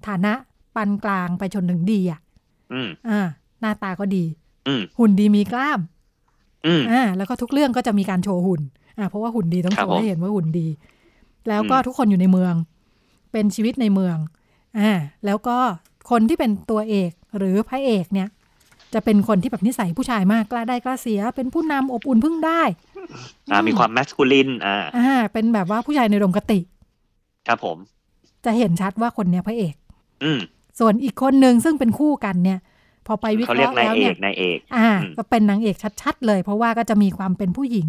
ฐานะปานกลางไปจนถึงดีอะอืมอ่า หน้าตาก็ดีอืมหุ่นดีมีกล้ามอืมอ่า แล้วก็ทุกเรื่องก็จะมีการโชว์หุ่น อ่า เพราะว่าหุ่นดีต้องครัโชบว์ให้ผมเห็นว่าหุ่นดี แล้วก็อืมทุกคนอยู่ในเมือง เป็นชีวิตในเมือง อ่า แล้วก็คนที่เป็นตัวเอกหรือพระเอกเนี่ย จะเป็นคนที่แบบนิสัยผู้ชายมากกล้าได้กล้าเสีย เป็นผู้นำอบอุ่นพึ่งได้ อ่า มีความแมสคูลิน อ่า อ่า เป็นแบบว่าผู้ชายในดมกติ ครับผม จะเห็นชัดว่าคนเนี้ยพระเอก อืมส่วนอีกคนหนึ่งซึ่งเป็นคู่กันเนี่ย พอไปวิเคเขาเรียกราะห์นายแล้วเอเนี่ยกนายเอกอ่าอืมก็เป็นนางเอกชัดๆเลย เพราะว่าก็จะมีความเป็นผู้หญิง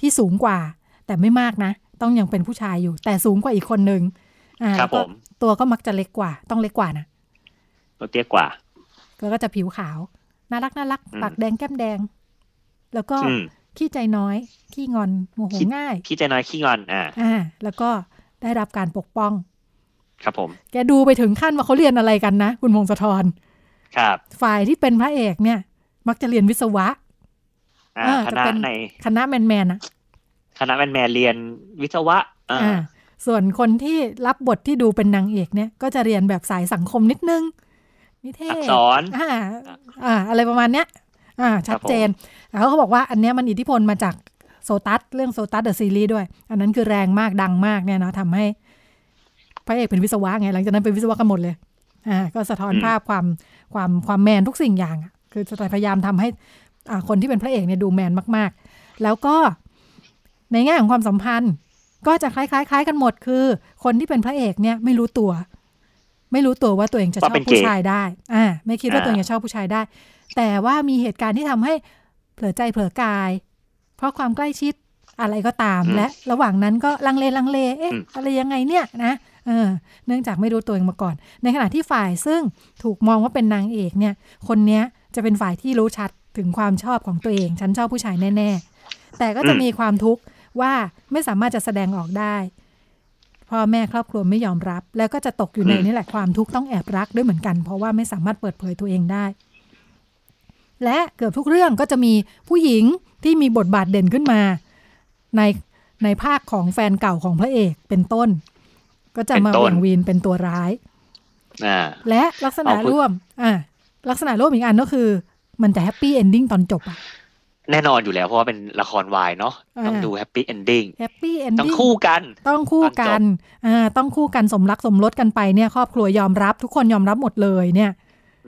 ที่สูงกว่า แต่ไม่มากนะ ต้องยังเป็นผู้ชายอยู่ แต่สูงกว่าอีกคนนึงอ่าครับแล้วก็ผมตัวก็มักจะเล็กกว่า ต้องเล็กกว่านะตัวเตี้ยกว่าแล้วก็จะผิวขาว น่ารักน่ารักอืมปากแดงแก้มแดง แล้วก็อืมขี้ใจน้อย ขี้งอนโมโหขี้ง่าย ขี้ใจน้อยขี้งอนอ่าอ่า แล้วก็ได้รับการปกป้อง ครับผม แกดูไปถึงขั้นว่าเขาเรียนอะไรกันนะ คุณพงศธรครับ ฝ่ายที่เป็นพระเอกเนี่ย มักจะเรียนวิศวะอ่าอ่าคจะณะเป็นในคณะแมนแมนๆอะคณะแมนแมนเรียนวิศวะอ่าอ่าส่วนคนที่รับบทที่ดูเป็นนางเอกเนี่ย ก็จะเรียนแบบสายสังคมนิดนึง นิเทศอักษรอ่าอ่า อะไรประมาณเนี้ย อ่า ชัดเจนแล้วเขาบอกว่าอันเนี้ยมันอิทธิพลมาจากโซตัสเรื่องโซตัสเดอะซีรีส์ด้วย อันนั้นคือแรงมากดังมากเนี่ยเนาะทำให้ พระเอกเป็นวิศวะไง หลังจากนั้นเป็นวิศวะกันหมดเลย อ่า ก็สะท้อนอืมภาพความความความแมนทุกสิ่งอย่างอะคือจะพยายามทำให้อ่าคนที่เป็นพระเอกเนี่ยดูแมนมาก ๆ แล้วก็ในแง่ของความสัมพันธ์ ก็จะคล้ายๆคล้ายกันหมดคือ คนที่เป็นพระเอกเนี่ยไม่รู้ตัว ไม่รู้ตัวว่าตัวเองจะชว่าอบเป็นเกย์ผู้ชายได้ อ่า ไม่คิดว่าอ่าตัวเองจะชอบผู้ชายได้ แต่ว่ามีเหตุการณ์ที่ทำให้เผลอใจเผลอกาย เพราะความใกล้ชิดอะไรก็ตามอืมและระหว่างนั้นก็ลังเลลังเล เอ๊ะอืมอะไรยังไงเนี่ยนะ เนื่องจากไม่รู้ตัวเองมาก่อน ในขณะที่ฝ่ายซึ่งถูกมองว่าเป็นนางเอกเนี่ย คนเนี้ยจะเป็นฝ่ายที่รู้ชัดถึงความชอบของตัวเอง ฉันชอบผู้ชายแน่ ๆ แต่ก็จะมีความทุกข์ว่าไม่สามารถจะแสดงออกได้พ่อแม่ครอบครัวไม่ยอมรับ แล้วก็จะตกอยู่ในนี่แหละความทุกข์ต้องแอบรักด้วยเหมือนกัน เพราะว่าไม่สามารถเปิดเผยตัวเองได้ และเกือบทุกเรื่องก็จะมีผู้หญิงที่มีบทบาทเด่นขึ้นมา ในในภาคของแฟนเก่าของพระเอกเป็นต้น ก็จะมาเป็นต้องเหวี่ยงวีนเป็นตัวร้ายอ่าและลักษณะเอาคุณร่วม อ่า ลักษณะร่วมอีกอันก็คือ มันจะ happy ending ตอนจบอะแน่นอนอยู่แล้วเพราะว่าเป็นละครวายเนาะอ่าต้องดู happy ending happy ending ต้องคู่กัน ต้องคู่ตอนจกันอ่าต้องคู่กันสมรักสมรสกันไปเนี่ย ครอบครัวยอมรับ ทุกคนยอมรับหมดเลยเนี่ย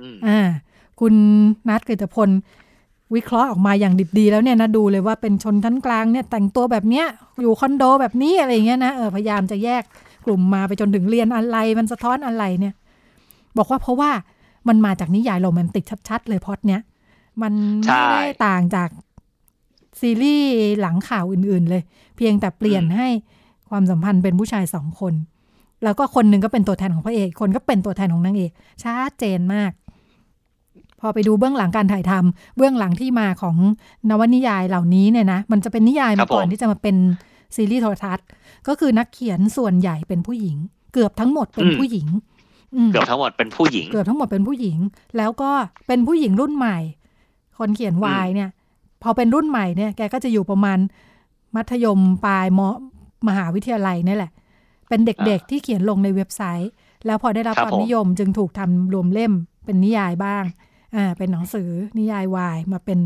อืมอ่า คุณนัทกฤตพล วิเคราะห์ออกมาอย่างดิบดีแล้วเนี่ยนะดูเลยว่าเป็นชนชั้นกลางเนี่ยแต่งตัวแบบเนี้ยอยู่คอนโดแบบนี้อะไรอย่างเงี้ยนะเออพยายามจะแยก กลุ่มมาไปจนถึงเรียนอะไร มันสะท้อนอะไรเนี่ย บอกว่าเพราะว่ามันมาจากนิยายโรแมนติกชัด ๆ เลยพล็อดเนี้ยมันใช่ไม่ได้ต่างจากซีรีส์หลังข่าวอื่น ๆ เลย เพียงแต่เปลี่ยนให้ความสัมพันธ์เป็นผู้ชายสองคน แล้วก็คนหนึ่งก็เป็นตัวแทนของพระเอก คนก็เป็นตัวแทนของนางเอกชัดเจนมาก พอไปดูเบื้องหลังการถ่ายทำเบื้องหลังที่มาของนวนิยายเหล่านี้เนี่ยนะ มันจะเป็นนิยายครัมาบก่อนผมที่จะมาเป็นซีรีส์โทรทัศน์ ก็คือนักเขียนส่วนใหญ่เป็นผู้หญิง เกือบทั้งหมดเป็นผู้หญิงอืมเกือบทั้งหมดเป็นผู้หญิง เกือบทั้งหมดเป็นผู้หญิง แล้วก็เป็นผู้หญิงรุ่นใหม่ คนเขียนวายเนี่ย พอเป็นรุ่นใหม่เนี่ยแกก็จะอยู่ประมาณมัธยมปลายมมหาวิทยาลัยนี่แหละ เป็นเด็กๆที่เขียนลงในเว็บไซต์ แล้วพอได้รับครับความผมนิยมจึงถูกทำรวมเล่มเป็นนิยายบ้าง อ่า เป็นหนังสือนิยายวายมาเป็น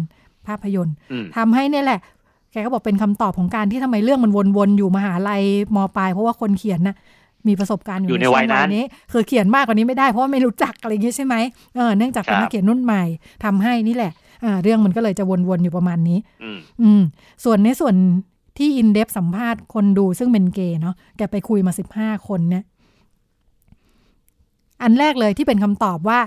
ภาพยนตร์อืมทำให้เนี่ยแหละ แกก็บอกเป็นคำตอบของการที่ทำไมเรื่องมันวนๆอยู่มหาลัยมปลายเพราะว่าคนเขียนน่ะมีประสบการณ์ออยู่ยู่ในวัยนั้นนี้ คือเขียนมากกว่านี้ไม่ได้เพราะว่าไม่รู้จักอะไรอย่างงี้ใช่ไหมเออเนื่องจากเป็นครับนักเขียนรุ่นใหม่ทำให้นี่แหละอ่าเรื่องมันก็เลยจะวนๆอยู่ประมาณนี้อืมอืมส่วนในส่วนที่อินเดฟสัมภาษณ์คนดูซึ่งเป็นเกย์เนาะแกไปคุยมาสิบห้าคนเนี่ยอันแรกเลยที่เป็นคำตอบว่า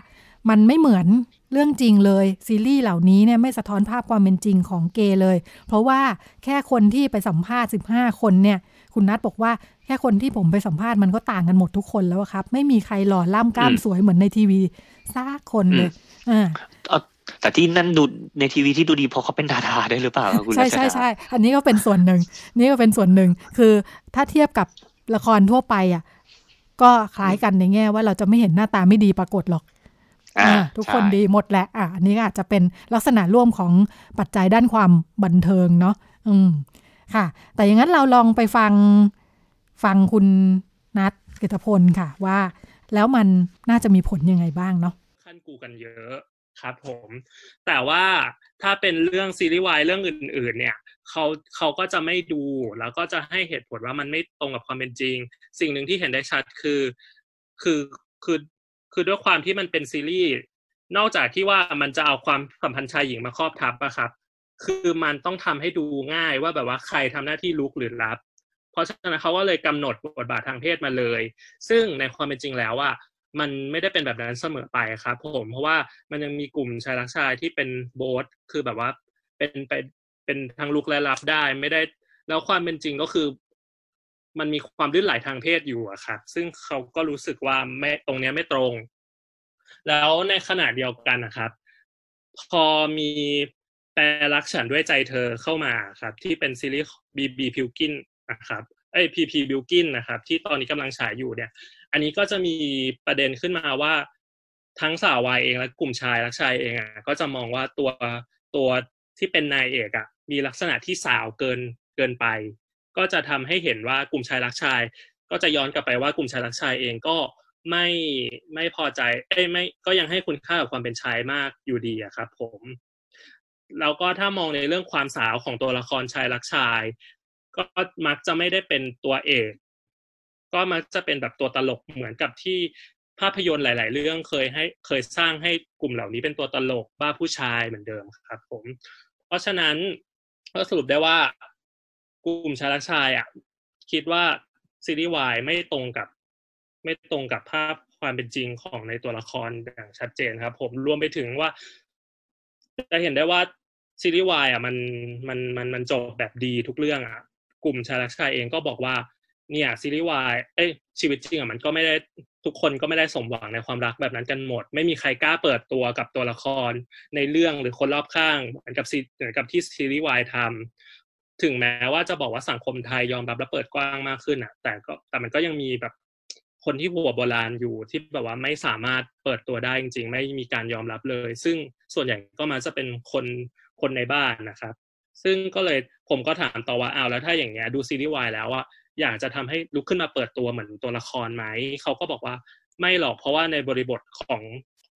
มันไม่เหมือนเรื่องจริงเลย ซีรีส์เหล่านี้เนี่ยไม่สะท้อนภาพความเป็นจริงของเกย์เลย เพราะว่าแค่คนที่ไปสัมภาษณ์สิบห้าคนเนี่ย คุณนัทบอกว่าแค่คนที่ผมไปสัมภาษณ์มันก็ต่างกันหมดทุกคนแล้วอะครับ ไม่มีใครหล่อล่ำกล้ามอืมสวยเหมือนในทีวีซากคนเลยอ่าเอาแต่ที่นั่นดูในทีวีที่ดูดีเพราะเขาเป็นดาราได้วยหรือเปล่าครับคุณใช่รัชดาใช่ใช่อันนี้ก็เป็นส่วนหนึ่ง นี่ก็เป็นส่วนหนึ่งคือถ้าเทียบกับละครทั่วไปอะก็คล้ายกันในแง่ว่าเราจะไม่เห็นหน้าตาไม่ดีปรากฏหรอกอ่าอ่า ทุกคนใช่ดีหมดแหละอะอันนี้ก็อาจจะเป็นลักษณะร่วมของปัจจัยด้านความบันเทิงเนาะอืมค่ะ แต่อย่างนั้นเราลองไปฟังฟังคุณนัทกิตพลค่ะว่า แล้วมันน่าจะมีผลยังไงบ้างเนาะขั้นกูกันเยอะครับผม แต่ว่าถ้าเป็นเรื่องซีรีส์วายเรื่องอื่น ๆ เนี่ยเขาเขาก็จะไม่ดูแล้วก็จะให้เหตุผลว่ามันไม่ตรงกับความเป็นจริง สิ่งหนึ่งที่เห็นได้ชัดคือ คือคือ คือด้วยความที่มันเป็นซีรีส์นอกจากที่ว่ามันจะเอาความสัมพันธ์ชายหญิงมาครอบทับอะครับ คือมันต้องทำให้ดูง่ายว่าแบบว่าใครทำหน้าที่ลุกหรือรับ เพราะฉะนั้นเขาก็เลยกำหนดบทบาททางเพศมาเลย ซึ่งในความเป็นจริงแล้วอะมันไม่ได้เป็นแบบนั้นเสมอไปครับ ผมเพราะว่ามันยังมีกลุ่มชายรักชายที่เป็นโบสคือแบบว่าเป็นไปเป็นทางลุกและรับได้ ไม่ได้แล้วความเป็นจริงก็คือ มันมีความลื่นไหลทางเพศอยู่อะครับซึ่งเขาก็รู้สึกว่าไม่ตรงเนี้ยไม่ตรง แล้วในขณะเดียวกันนะครับ พอมีแปลรักฉันด้วยใจเธอเข้ามาครับ ที่เป็นซีรีส์บีบีพิวกินนะครับเอ้ยพีพีบิวกินนะครับ ที่ตอนนี้กำลังฉายอยู่เนี่ย อันนี้ก็จะมีประเด็นขึ้นมาว่าทั้งสาววายเองและกลุ่มชายรักชายเองอะก็จะมองว่าตัวตัวที่เป็นนายเอกอะมีลักษณะที่สาวเกินเกินไป ก็จะทำให้เห็นว่ากลุ่มชายรักชาย ก็จะย้อนกลับไปว่ากลุ่มชายรักชายเองก็ไม่ไม่พอใจเอ้ไม่ก็ยังให้คุณค่ากับความเป็นชายมากอยู่ดีอะครับผมแล้วก็ถ้ามองในเรื่องความสาวของตัวละครชายรักชาย ก็มักจะไม่ได้เป็นตัวเอกก็มักจะเป็นแบบตัวตลกเหมือนกับที่ภาพยนตร์หลาย ๆ เรื่องเคยให้เคยสร้างให้กลุ่มเหล่านี้เป็นตัวตลกบ้าผู้ชายเหมือนเดิมครับ ผม เพราะฉะนั้นก็สรุปได้ว่า กลุ่มชายรักชายอะคิดว่าซีรีส์วายไม่ตรงกับ ไม่ตรงกับภาพความเป็นจริงของในตัวละครอย่างชัดเจนครับ ผมรวมไปถึงว่าจะเห็นได้ว่าซีรีส์วายอะมันมันมันมันจบแบบดีทุกเรื่องอะ กลุ่มชายรักชายเองก็บอกว่า เนี่ยซีรีส์วายเอ้ยชีวิตจริงอะมันก็ไม่ได้ทุกคนก็ไม่ได้สมหวังในความรักแบบนั้นกันหมด ไม่มีใครกล้าเปิดตัวกับตัวละครในเรื่องหรือคนรอบข้างเหมือนกับซีเหมือนกับที่ซีรีส์วายทำ ถึงแม้ว่าจะบอกว่าสังคมไทยยอมรับและเปิดกว้างมากขึ้นอะ แต่ก็แต่มันก็ยังมีแบบคนที่หัวโบราณอยู่ที่แบบว่าไม่สามารถเปิดตัวได้จริง ๆ ไม่มีการยอมรับเลย ซึ่งส่วนใหญ่ก็มาจะเป็นคนคนในบ้านนะครับ ซึ่งก็เลยผมก็ถามต่อว่าอ้าวแล้วถ้าอย่างเงี้ยดูซีรีส์วายแล้วอะอยากจะทำให้ลุกขึ้นมาเปิดตัวเหมือนตัวละครไหมเขาก็บอกว่าไม่หรอกเพราะว่าในบริบทของ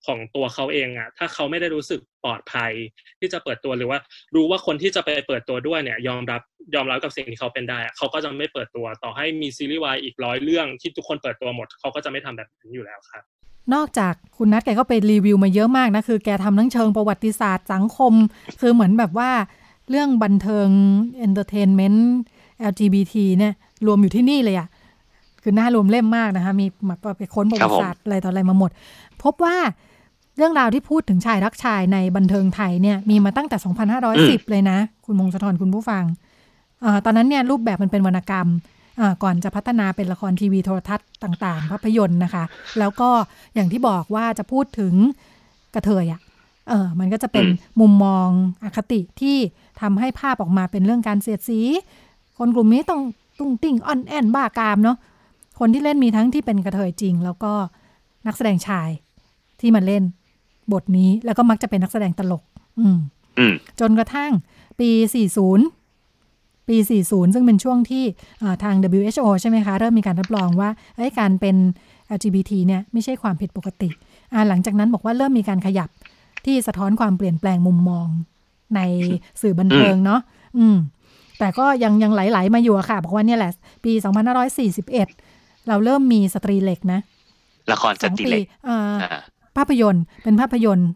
ของตัวเขาเองอะถ้าเขาไม่ได้รู้สึกปลอดภัย ที่จะเปิดตัวหรือว่า รู้ว่าคนที่จะไปเปิดตัวด้วยเนี่ย ยอมรับยอมรับกับสิ่งที่เขาเป็นได้เขาก็จะไม่เปิดตัวต่อให้มีซีรีส์วายอีกร้อยเรื่องที่ทุกคนเปิดตัวหมดเขาก็จะไม่ทำแบบนั้นอยู่แล้วครับนอกจากคุณนัทแกก็ไปรีวิวมาเยอะมากนะ คือแกทำทั้งเชิงประวัติศาสตร์สังคม คือเหมือนแบบว่าเรื่องบันเทิง entertainment LGBT เนี่ยรวมอยู่ที่นี่เลยอะคือหน้ารวมเล่มมากนะคะ มีแบบไปค้นประวัติศาสตร์อะไรต่ออะไรมาหมด พบว่า เรื่องราวที่พูดถึงชายรักชายในบันเทิงไทยเนี่ยมีมาตั้งแต่ 2510 เลยนะ คุณมงคลธรคุณผู้ฟังอาตอนนั้นเนี่ยรูปแบบมันเป็นวรรณกรรมอ่าก่อนจะพัฒนาเป็นละครทีวีโทรทัศน์ต่างๆ ภาพยนตร์นะคะ แล้วก็อย่างที่บอกว่าจะพูดถึงกระเทยอะ่ะเออมันก็จะเป็นมุมมองอคติที่ทำให้ภาพออกมาเป็นเรื่องการเสียดสี คนกลุ่มนี้ต้องตุ้งติ้งอ่อนแอนบ้ากามเนาะคนที่เล่นมีทั้งที่เป็นกระเทยจริง แล้วก็นักแสดงชายที่มาเล่น บทนี้ แล้วก็มักจะเป็นนักแสดงตลกอืมอืมจนกระทั่งปี 40 ปี 40 ซึ่งเป็นช่วงที่เอ่อทาง WHO ใช่ไหมคะ เริ่มมีการรับรองว่าเอ้ยการเป็น LGBT เนี่ยไม่ใช่ความผิดปกติอ่าหลังจากนั้นบอกว่าเริ่มมีการขยับที่สะท้อนความเปลี่ยนแปลงมุมมองในสื่อบันเทิงเนาะอืม แต่ก็ยังยังไหลๆมาอยู่อะค่ะ บอกว่าเนี่ยแหละ ปี 2541 เราเริ่มมีสตรีเหล็กนะ ละครสสองตรีปีเหล็กอ่าอ่า ภาพยนตร์เป็นภาพยนตร์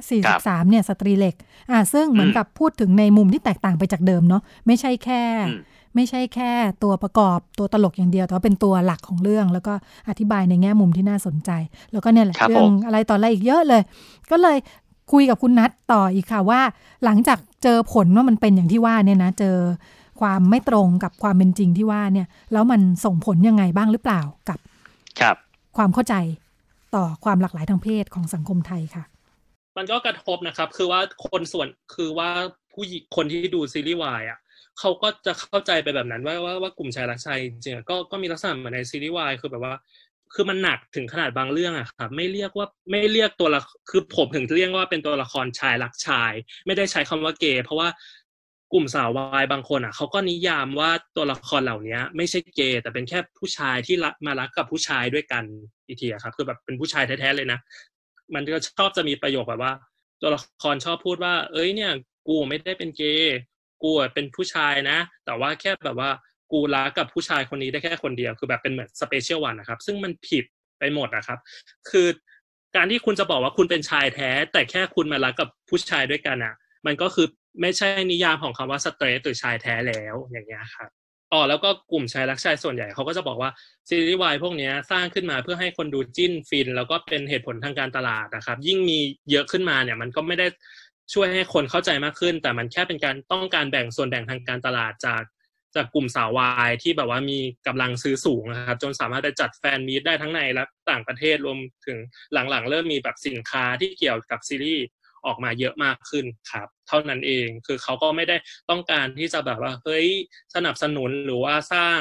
2543เนี่ยสตรีเหล็กอ่าซึ่งเหมือนอืมกับพูดถึงในมุมที่แตกต่างไปจากเดิมเนาะไม่ใช่แค่อืมไม่ใช่แค่ตัวประกอบตัวตลกอย่างเดียว แต่ว่าเป็นตัวหลักของเรื่อง แล้วก็อธิบายในแง่มุมที่น่าสนใจ แล้วก็เนี่ยแหละครับเรื่อผงมอะไรต่ออะไรอีกเยอะเลย ก็เลยคุยกับคุณนัทต่ออีกค่ะว่า หลังจากเจอผลว่ามันเป็นอย่างที่ว่าเนี่ยนะเจอความไม่ตรงกับความเป็นจริงที่ว่าเนี่ย แล้วมันส่งผลยังไงบ้างหรือเปล่ากับ ครับ ความเข้าใจ ต่อความหลากหลายทางเพศของสังคมไทยค่ะ มันก็กระทบนะครับ คือว่าคนส่วนคือว่าผู้หญิงคนที่ดูซีรีส์วายอะเขาก็จะเข้าใจไปแบบนั้นว่าว่าว่ากลุ่มชายรักชายจริงๆอะก็ก็มีลักษณะเหมือนในซีรีส์วายคือแบบว่า คือมันหนักถึงขนาดบางเรื่องอะครับไม่เรียกว่าไม่เรียกตัวละคือผมถึงเรียกว่าเป็นตัวละครชายรักชาย ไม่ได้ใช้คำว่าเกย์เพราะว่า กลุ่มสาววายบางคนอะเขาก็นิยามว่าตัวละครเหล่านี้ไม่ใช่เกย์แต่เป็นแค่ผู้ชายที่รักมารักกับผู้ชายด้วยกันอีกทีครับคือแบบเป็นผู้ชายแท้ๆเลยนะมันก็ชอบจะมีประโยคแบบว่า ตัวละครชอบพูดว่า เอ้ยเนี่ย กูไม่ได้เป็นเกย์กูเป็นผู้ชายนะ แต่ว่าแค่แบบว่ากูรักกับผู้ชายคนนี้ได้แค่คนเดียวคือแบบเป็นเหมือน special one นะครับ ซึ่งมันผิดไปหมดนะครับ คือการที่คุณจะบอกว่าคุณเป็นชายแท้ แต่แค่คุณมารักกับผู้ชายด้วยกันอะ มันก็คือ ไม่ใช่นิยามของคำว่าสเตรทหรือชายแท้แล้วอย่างเงี้ยครับอ๋อแล้วก็กลุ่มชายรักชายส่วนใหญ่เขาก็จะบอกว่าซีรีส์วายพวกนี้สร้างขึ้นมาเพื่อให้คนดูจิ้นฟิน แล้วก็เป็นเหตุผลทางการตลาดนะครับ ยิ่งมีเยอะขึ้นมาเนี่ยมันก็ไม่ได้ช่วยให้คนเข้าใจมากขึ้น แต่มันแค่เป็นการต้องการแบ่งส่วนแบ่งทางการตลาดจากจากกลุ่มสาววายที่แบบว่ามีกำลังซื้อสูงนะครับ จนสามารถไปจัดแฟนมีตได้ทั้งในและต่างประเทศรวมถึงหลังๆ เริ่มมีแบบสินค้าที่เกี่ยวกับซีรีส์ออกมาเยอะมากขึ้นครับ เท่านั้นเอง คือเขาก็ไม่ได้ต้องการที่จะแบบว่าเฮ้ยสนับสนุนหรือว่าสร้าง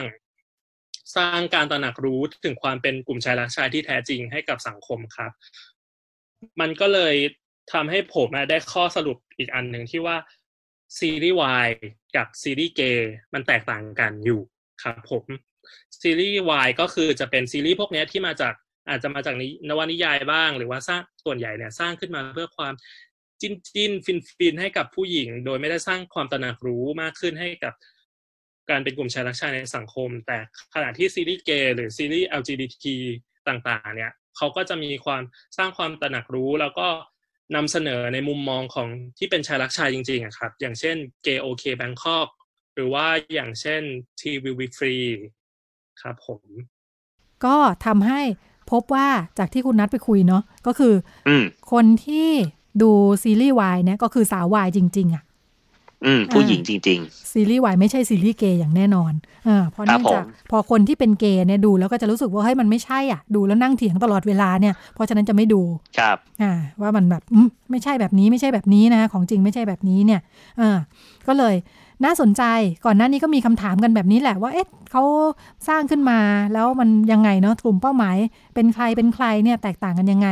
สร้างการตระหนักรู้ถึงความเป็นกลุ่มชายรักชายที่แท้จริงให้กับสังคมครับ มันก็เลยทำให้ผมได้ข้อสรุปอีกอันหนึ่งที่ว่าซีรีส์วายกับซีรีส์เกย์มันแตกต่างกันอยู่ครับผมซีรีส์วายก็คือจะเป็นซีรีส์พวกนี้ที่มาจากอาจจะมาจากนวนิยายบ้าง หรือว่าสร้างส่วนใหญ่เนี่ยสร้างขึ้นมาเพื่อความ จิ้นจิ้นฟินฟินให้กับผู้หญิง โดยไม่ได้สร้างความตระหนักรู้มากขึ้นให้กับการเป็นกลุ่มชายรักชายในสังคม แต่ขณะที่ซีรีส์เกย์หรือซีรีส์ LGBT ต่างๆ เนี่ยเขาก็จะมีความสร้างความตระหนักรู้ แล้วก็นำเสนอในมุมมองของที่เป็นชายรักชายจริงๆอะครับ อย่างเช่น Gay OK Bangkok หรือว่าอย่างเช่น T Will Be Free ครับผม ก็ทำให้พบว่าจากที่คุณนัดไปคุยเนาะก็คืออืมคนที่ ดูซีรีส์วายเนี่ยก็คือสาววายจริง ๆอะอืม ผู้หญิงจริงซีรีส์วายไม่ใช่ซีรีส์เกย์อย่างแน่นอนอ่าเพราะครัเนื่บองจากผมพอคนที่เป็นเกย์เนี่ยดูแล้วก็จะรู้สึกว่าเฮ้ยมันไม่ใช่อะ ดูแล้วนั่งเถียงตลอดเวลาเนี่ย เพราะฉะนั้นจะไม่ดูๆครับ อ่า ว่ามันแบบอืมไม่ใช่แบบนี้ไม่ใช่แบบนี้นะของจริงไม่ใช่แบบนี้เนี่ยอ่าก็เลยน่าสนใจก่อนหน้านี้ก็มีคำถามกันแบบนี้แหละว่าเอ๊ะเขาสร้างขึ้นมาแล้วมันยังไงเนาะกลุ่มเป้าหมาย เป็นใครเป็นใครเนี่ยแตกต่างกันยังไง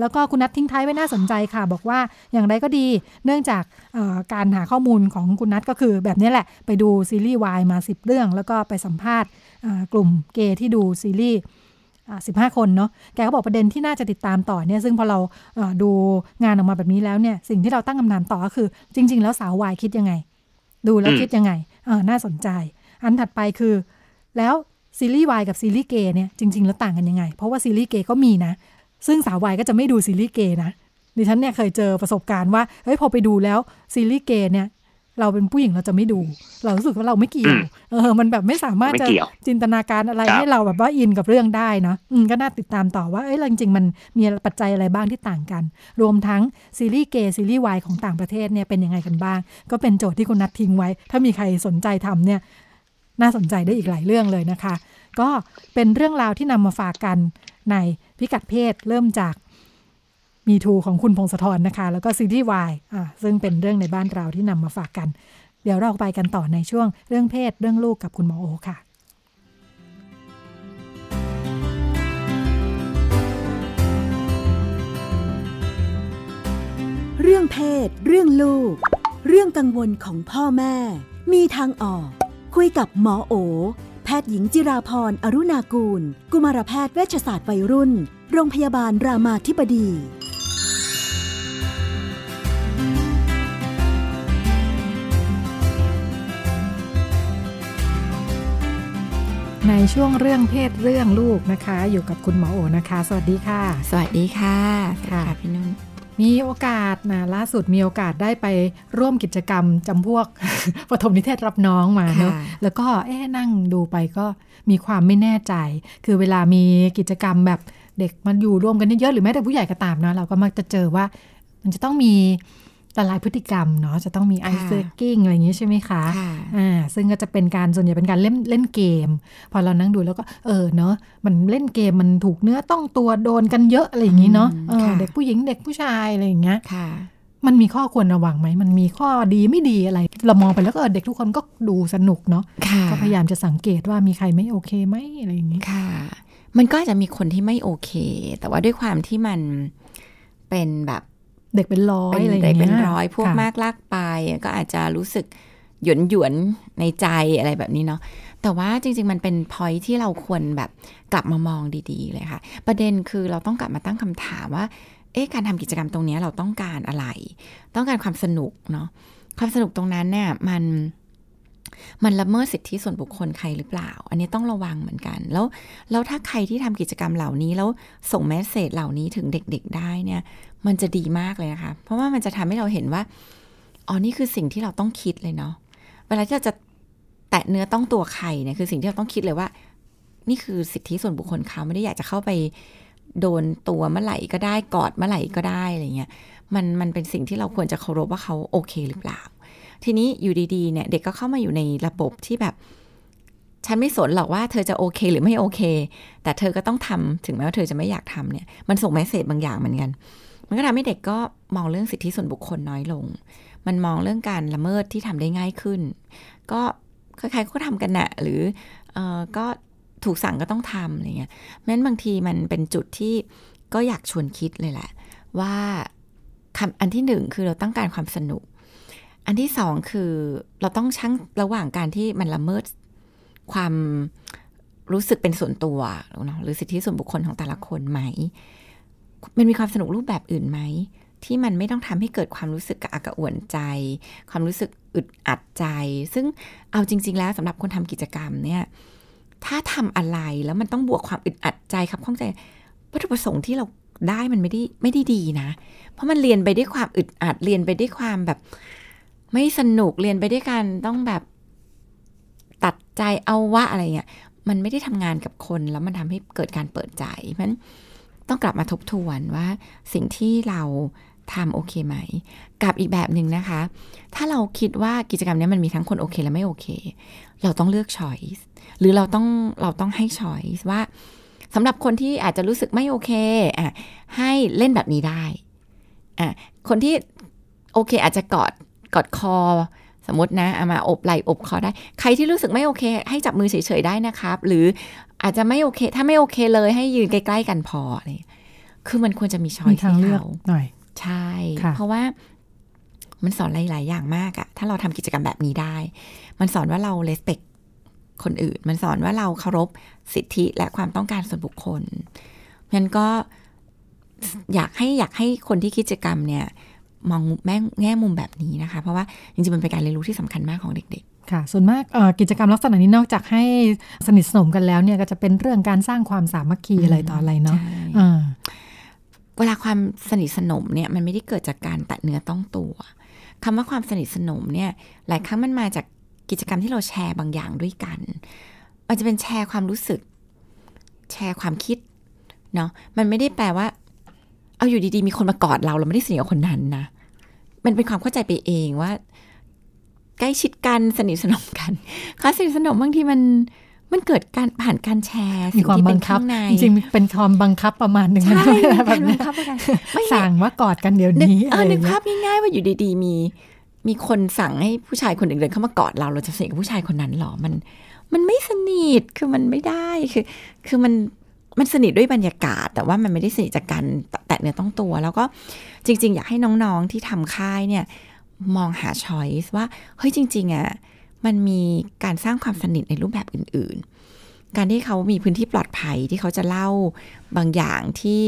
แล้วก็คุณนัททิ้งท้ายไว้น่าสนใจค่ะ บอกว่าอย่างไรก็ดี เนื่องจากการหาข้อมูลของคุณนัทก็คือแบบนี้แหละ ไปดูซีรีส์วายมา 10 เรื่อง แล้วก็ไปสัมภาษณ์กลุ่มเกย์ที่ดูซีรีส์สิบห้าคนเนาะ แกก็บอกประเด็นที่น่าจะติดตามต่อเนี่ย ซึ่งพอเราเอ่อดูงานออกมาแบบนี้แล้วเนี่ย สิ่งที่เราตั้งคำถามต่อก็คือ จริง ๆ แล้วสาววายคิดยังไง ดูแล้วคิดยังไงน่าสนใจ อันถัดไปคือ แล้วซีรีส์วายกับซีรีส์เกย์เนี่ยจริง ๆ แล้วต่างกันยังไง เพราะว่าซีรีส์เกย์ก็มีนะ ซึ่งสาววายก็จะไม่ดูซีรีส์เกย์นะดิฉันเนี่ยเคยเจอประสบการณ์ว่าเฮ้ยพอไปดูแล้วซีรีส์เกย์เนี่ยเราเป็นผู้หญิงเราจะไม่ดู เรารู้สึกว่าเราไม่เกี่ยวอืมเออมันแบบไม่สามารถไม่จะเกี่ยวจินตนาการอะไรครับให้เราแบบว่าอินกับเรื่องได้เนาะอืมก็น่าติดตามต่อว่าเอ้ยจริงๆ มันมีปัจจัยอะไรบ้างที่ต่างกัน รวมทั้งซีรีส์เกย์ซีรีส์วายของต่างประเทศเนี่ยเป็นยังไงกันบ้าง ก็เป็นโจทย์ที่คุณนัดทิ้งไว้ ถ้ามีใครสนใจทำเนี่ย น่าสนใจได้อีกหลายเรื่องเลยนะคะ ก็เป็นเรื่องราวที่นำมาฝากกัน ในพิกัดเพศเริ่มจากมีทูของคุณพงศธรนะคะ แล้วก็ซีรีส์วายอ่าซึ่งเป็นเรื่องในบ้านเราที่นำมาฝากกัน เดี๋ยวเราไปกันต่อในช่วงเรื่องเพศเรื่องลูกกับคุณหมอโอค่ะเรื่องเพศ เรื่องลูก เรื่องกังวลของพ่อแม่ มีทางออก คุยกับหมอโอ ทย์หญิงจิราพรอรุณากูล กุมารแพทย์เวชศาสตร์วัยรุ่น โรงพยาบาลรามาธิบดี ในช่วงเรื่องเพศเรื่องลูกนะคะ อยู่กับคุณหมอโอนะคะ สวัสดีค่ะ สวัสดีค่ะ ค่ะพี่นุ่น มีโอกาสนะล่าสุดมีโอกาสได้ไปร่วมกิจกรรมจำพวกปฐมนิเทศรับน้องมาเนอะค่ะแล้วก็เอ๊ะนั่งดูไปก็มีความไม่แน่ใจ คือเวลามีกิจกรรมแบบเด็กมันอยู่รวมกันเยอะๆหรือแม้แต่ผู้ใหญ่ก็ตามนะเราก็มักจะเจอว่า มันจะต้องมี ละลายพฤติกรรมเนาะจะต้องมี ice breaking อะไรอย่างนี้ใช่ไหมคะค่ะอ่าซึ่งก็จะเป็นการส่วนใหญ่เป็นการเล่นเล่นเกม พอเรานั่งดูแล้วก็เออเนาะมันเล่นเกมมันถูกเนื้อต้องตัวโดนกันเยอะอะไรอย่างนี้เนาะอืมเออค่ะเด็กผู้หญิงเด็กผู้ชายอะไรอย่างเงี้ยค่ะมันมีข้อควรระวังไหม มันมีข้อดีไม่ดีอะไร เรามองไปแล้วก็เออเด็กทุกคนก็ดูสนุกเนาะค่ะก็พยายามจะสังเกตว่ามีใครไม่โอเคไหมอะไรอย่างนี้ค่ะ มันก็อาจจะมีคนที่ไม่โอเค แต่ว่าด้วยความที่มันเป็นแบบ เด็กเป็นร้อยเป็นอะไรอย่างเด็กเงี้ยเป็นร้อยพวกค่ะมากลากไปก็อาจจะรู้สึกหยวนหยวนๆในใจอะไรแบบนี้เนาะแต่ว่าจริง ๆ มันเป็นพอยที่เราควรแบบกลับมามองดีๆ เลยค่ะ ประเด็นคือเราต้องกลับมาตั้งคำถามว่า เอ๊ะการทำกิจกรรมตรงเนี้ยเราต้องการอะไร ต้องการความสนุกเนาะความสนุกตรงนั้นเนี่ยมัน มันละเมิดสิทธิส่วนบุคคลใครหรือเปล่า อันนี้ต้องระวังเหมือนกัน แล้วแล้วถ้าใครที่ทำกิจกรรมเหล่านี้แล้วส่งแมสเซจเหล่านี้ถึงเด็ก ๆ ได้เนี่ย มันจะดีมากเลยนะคะ เพราะว่ามันจะทำให้เราเห็นว่า อ๋อ นี่คือสิ่งที่เราต้องคิดเลยเนาะ เวลาที่เราจะแตะเนื้อต้องตัวใครเนี่ยคือสิ่งที่เราต้องคิดเลยว่า นี่คือสิทธิส่วนบุคคลเขาไม่ได้อยากจะเข้าไปโดนตัวเมื่อไหร่ก็ได้กอดเมื่อไหร่ก็ได้อะไรเงี้ย มันมันเป็นสิ่งที่เราควรจะเคารพว่าเขาโอเคหรือเปล่า ทีนี้อยู่ดีๆเนี่ยเด็กก็เข้ามาอยู่ในระบบที่แบบ ฉันไม่สนหรอกว่าเธอจะโอเคหรือไม่โอเค แต่เธอก็ต้องทำถึงแม้ว่าเธอจะไม่อยากทำเนี่ยมันส่งแมสเซจบางอย่างเหมือนกัน มันก็ทำให้เด็กก็มองเรื่องสิทธิส่วนบุคคลน้อยลง มันมองเรื่องการละเมิดที่ทำได้ง่ายขึ้น ก็ใครๆก็ทำกันนะหรือเออก็ถูกสั่งก็ต้องทำอะไรเงี้ยแม้นบางทีมันเป็นจุดที่ก็อยากชวนคิดเลยแหละ ว่าคำอันที่หนึ่งคือเราต้องการความสนุก อันที่สองคือเราต้องชั่งระหว่างการที่มันละเมิดความรู้สึกเป็นส่วนตัวนะหรือสิทธิส่วนบุคคลของแต่ละคนไหม มันมีความสนุกรูปแบบอื่นไหม ที่มันไม่ต้องทำให้เกิดความรู้สึกกระอักกระอ่วนใจ ความรู้สึกอึดอัดใจ ซึ่งเอาจริง ๆ แล้วสำหรับคนทำกิจกรรมเนี่ย ถ้าทำอะไรแล้วมันต้องบวกความอึดอัดใจครับข้องใจวัตถุประสงค์ที่เราได้มันไม่ได้ไม่ได้ดีนะ เพราะมันเรียนไปด้วยความอึดอัดเรียนไปด้วยความแบบ ไม่สนุกเรียนไปด้วยการต้องแบบตัดใจเอาวะอะไรเงี้ยมันไม่ได้ทำงานกับคนแล้วมันทำให้เกิดการเปิดใจเพราะฉะนั้นต้องกลับมาทบทวนว่าสิ่งที่เราทำโอเคไหม กับอีกแบบหนึ่งนะคะ ถ้าเราคิดว่ากิจกรรมนี้มันมีทั้งคนโอเคและไม่โอเค เราต้องเลือก choice หรือเราต้องเราต้องให้ choice ว่าสำหรับคนที่อาจจะรู้สึกไม่โอเคอะให้เล่นแบบนี้ได้อะคนที่โอเคอาจจะกอด กอดคอ สมมตินะเอามาอบไหล่อบคอได้ ใครที่รู้สึกไม่โอเค ให้จับมือเฉยๆได้นะครับ หรืออาจจะไม่โอเค ถ้าไม่โอเคเลยให้ยืนใกล้ๆกันพออะไรอย่างเงี้ยคือมันควรจะมีช้อยมีทางเลือกเขาหน่อย ใช่ค่ะเพราะว่ามันสอนหลาย ๆ อย่างมากอะถ้าเราทำกิจกรรมแบบนี้ได้ มันสอนว่าเราเลสเ c t คนอื่น มันสอนว่าเราเคารพสิทธิและความต้องการส่วนบุคคลงั้นก็อยากให้อยากให้คนที่คิดกิจกรรมเนี่ย มองแม่แง่มุมแบบนี้นะคะ เพราะว่าจริงๆมันเป็นการเรียนรู้ที่สำคัญมากของเด็กค่ะ ส่วนมากเอ่อกิจกรรมลักษณะนี้นอกจากให้สนิทสนมกันแล้วเนี่ยก็จะเป็นเรื่องการสร้างความสามัคคีอะไรต่ออะไรๆเนาะใช่อ่าเวลาความสนิทสนมเนี่ยมันไม่ได้เกิดจากการแตะเนื้อต้องตัวคำว่าความสนิทสนมเนี่ยหลายครั้งมันมาจากกิจกรรมที่เราแชร์บางอย่างด้วยกันมันจะเป็นแชร์ความรู้สึก แชร์ความคิดเนาะมันไม่ได้แปลว่า เอาอยู่ดีๆ มีคนมากอดเราเราไม่ได้สนิทกับคนนั้นนะ มันเป็นความเข้าใจไปเองว่า ใกล้ชิดกันสนิทสนมกันความสนิทสนมบางทีมันมันเกิดการผ่านการแชร์มีสิ่งความที่บัเป็งนคับข้างในจริงๆเป็นความบังคับประมาณหนึ่งใช่นะเป็แบบนเนี้บัยงคับกันไม่สั่งว่ากอดกันเดี๋ยวนึกนี้เออะอไรนึกเงี้ภายพง่ายๆว่าอยู่ดีๆ มี มีคนสั่งให้ผู้ชายคนหนึ่งเดินเข้ามากอดเราเราจะสนิทกับผู้ชายคนนั้นหรอมัน มันไม่สนิทคือมันไม่ได้คือ คือมัน มันสนิทด้วยบรรยากาศ แต่ว่ามันไม่ได้สนิทจากการแตะเนื้อต้องตัว แล้วก็จริง ๆ อยากให้น้องๆที่ทำค่ายเนี่ยมองหาช้อยส์ว่าเฮ้ยจริงๆอะมันมีการสร้างความสนิทในรูปแบบอื่น ๆ การที่เขามีพื้นที่ปลอดภัยที่เขาจะเล่าบางอย่างที่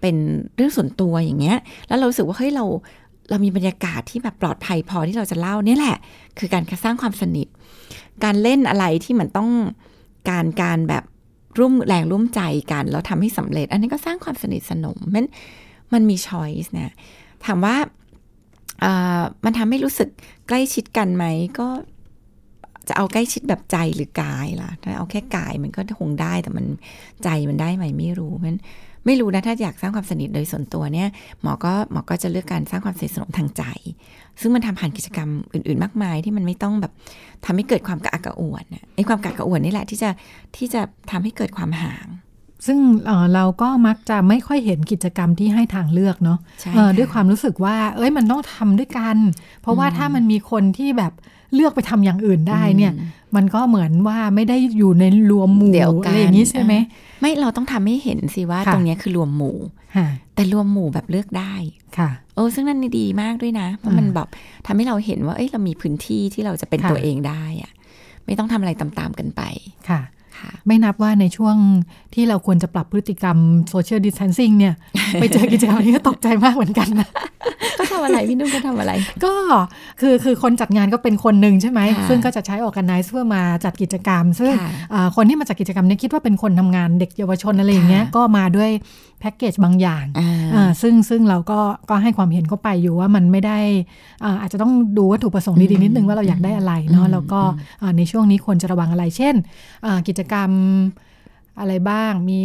เป็นเรื่องส่วนตัวอย่างเงี้ย แล้วเราสึกว่าเฮ้ยเราเรามีบรรยากาศที่แบบปลอดภัยพอที่เราจะเล่าเนี่ยแหละ คือการสร้างความสนิท การเล่นอะไรที่มันต้องการการแบบ ร่วมแรงร่วมใจกัน แล้วทำให้สำเร็จ อันนี้ก็สร้างความสนิทสนมมันมันมีช้อยส์เนี่ยถามว่าอ่ามันทำให้รู้สึกใกล้ชิดกันไหมก็จะเอาใกล้ชิดแบบใจหรือกายล่ะถ้าเอาแค่กายมันก็คงได้แต่มันใจมันได้ไหมไม่รู้มัน ไม่รู้นะถ้าอยากสร้างความสนิทโดยส่วนตัวเนี่ยหมอก็หมอก็จะเลือกการสร้างความสนิทสนมทางใจ ซึ่งมันทำผ่านกิจกรรมอื่น ๆ มากมายที่มันไม่ต้องแบบทำให้เกิดความกระอักกระอ่วนน่ะไอ้ความกระอักกระอ่วนนี่แหละที่จะที่จะทำให้เกิดความห่างซึ่งเอ่อเราก็มักจะไม่ค่อยเห็นกิจกรรมที่ให้ทางเลือกเนาะใช่เอ่อค่ะด้วยความรู้สึกว่า เอ้ยมันต้องทำด้วยกัน เพราะว่าถ้ามันมีคนที่แบบ เลือกไปทำอย่างอื่นได้เนี่ย มันก็เหมือนว่าไม่ได้อยู่ในรวมหมู่เดี๋ยวกันอะไรอย่างนี้ใช่ไหมไม่เราต้องทำให้เห็นสิว่าค่ะตรงเนี้ยคือรวมหมู่ค่ะแต่รวมหมู่แบบเลือกได้ค่ะโอ้ซึ่งนั่นดีมากด้วยนะเพราะมันอืมแบบทำให้เราเห็นว่าเอ้ยเรามีพื้นที่ที่เราจะเป็นค่ะตัวเองได้อะไม่ต้องทำอะไรตามๆกันไปค่ะค่ะไม่นับว่าในช่วงที่เราควรจะปรับพฤติกรรมโซเชียลดิส a ทนซิ่งเนี่ย ไปเจอกิจกรรมนี้ก็ตกใจมากเหมือนกันนะก็ทำอะไรพี่นุ่นก็ทำอะไร ก็คือคือคนจัดงานก็เป็นคนหนึ่งใช่ไหมค่ะซึ่งก็จะใช้ organizer มาจัดกิจกรรม ซึ่งค่ะอ่าคนที่มาจัดกิจกรรมเนี้คิดว่าเป็นคนทำงานเด็กเยาวชนอะไรอย่างเงี้ยค่ะก็มาด้วยแพ็กเกจบางอย่างอ่าอ่าซึ่งซึ่งเราก็ก็ให้ความเห็นเข้าไปอยู่ว่ามันไม่ได้อ่าอาจจะต้องดูวัตถุประสงค์ดีๆนิดนึงว่าเราอยากได้อะไรเนาะแล้วก็อ่าในช่วงนี้ควรจะระวังอะไร เช่นอ่ากิจกรรมอะไรบ้างมี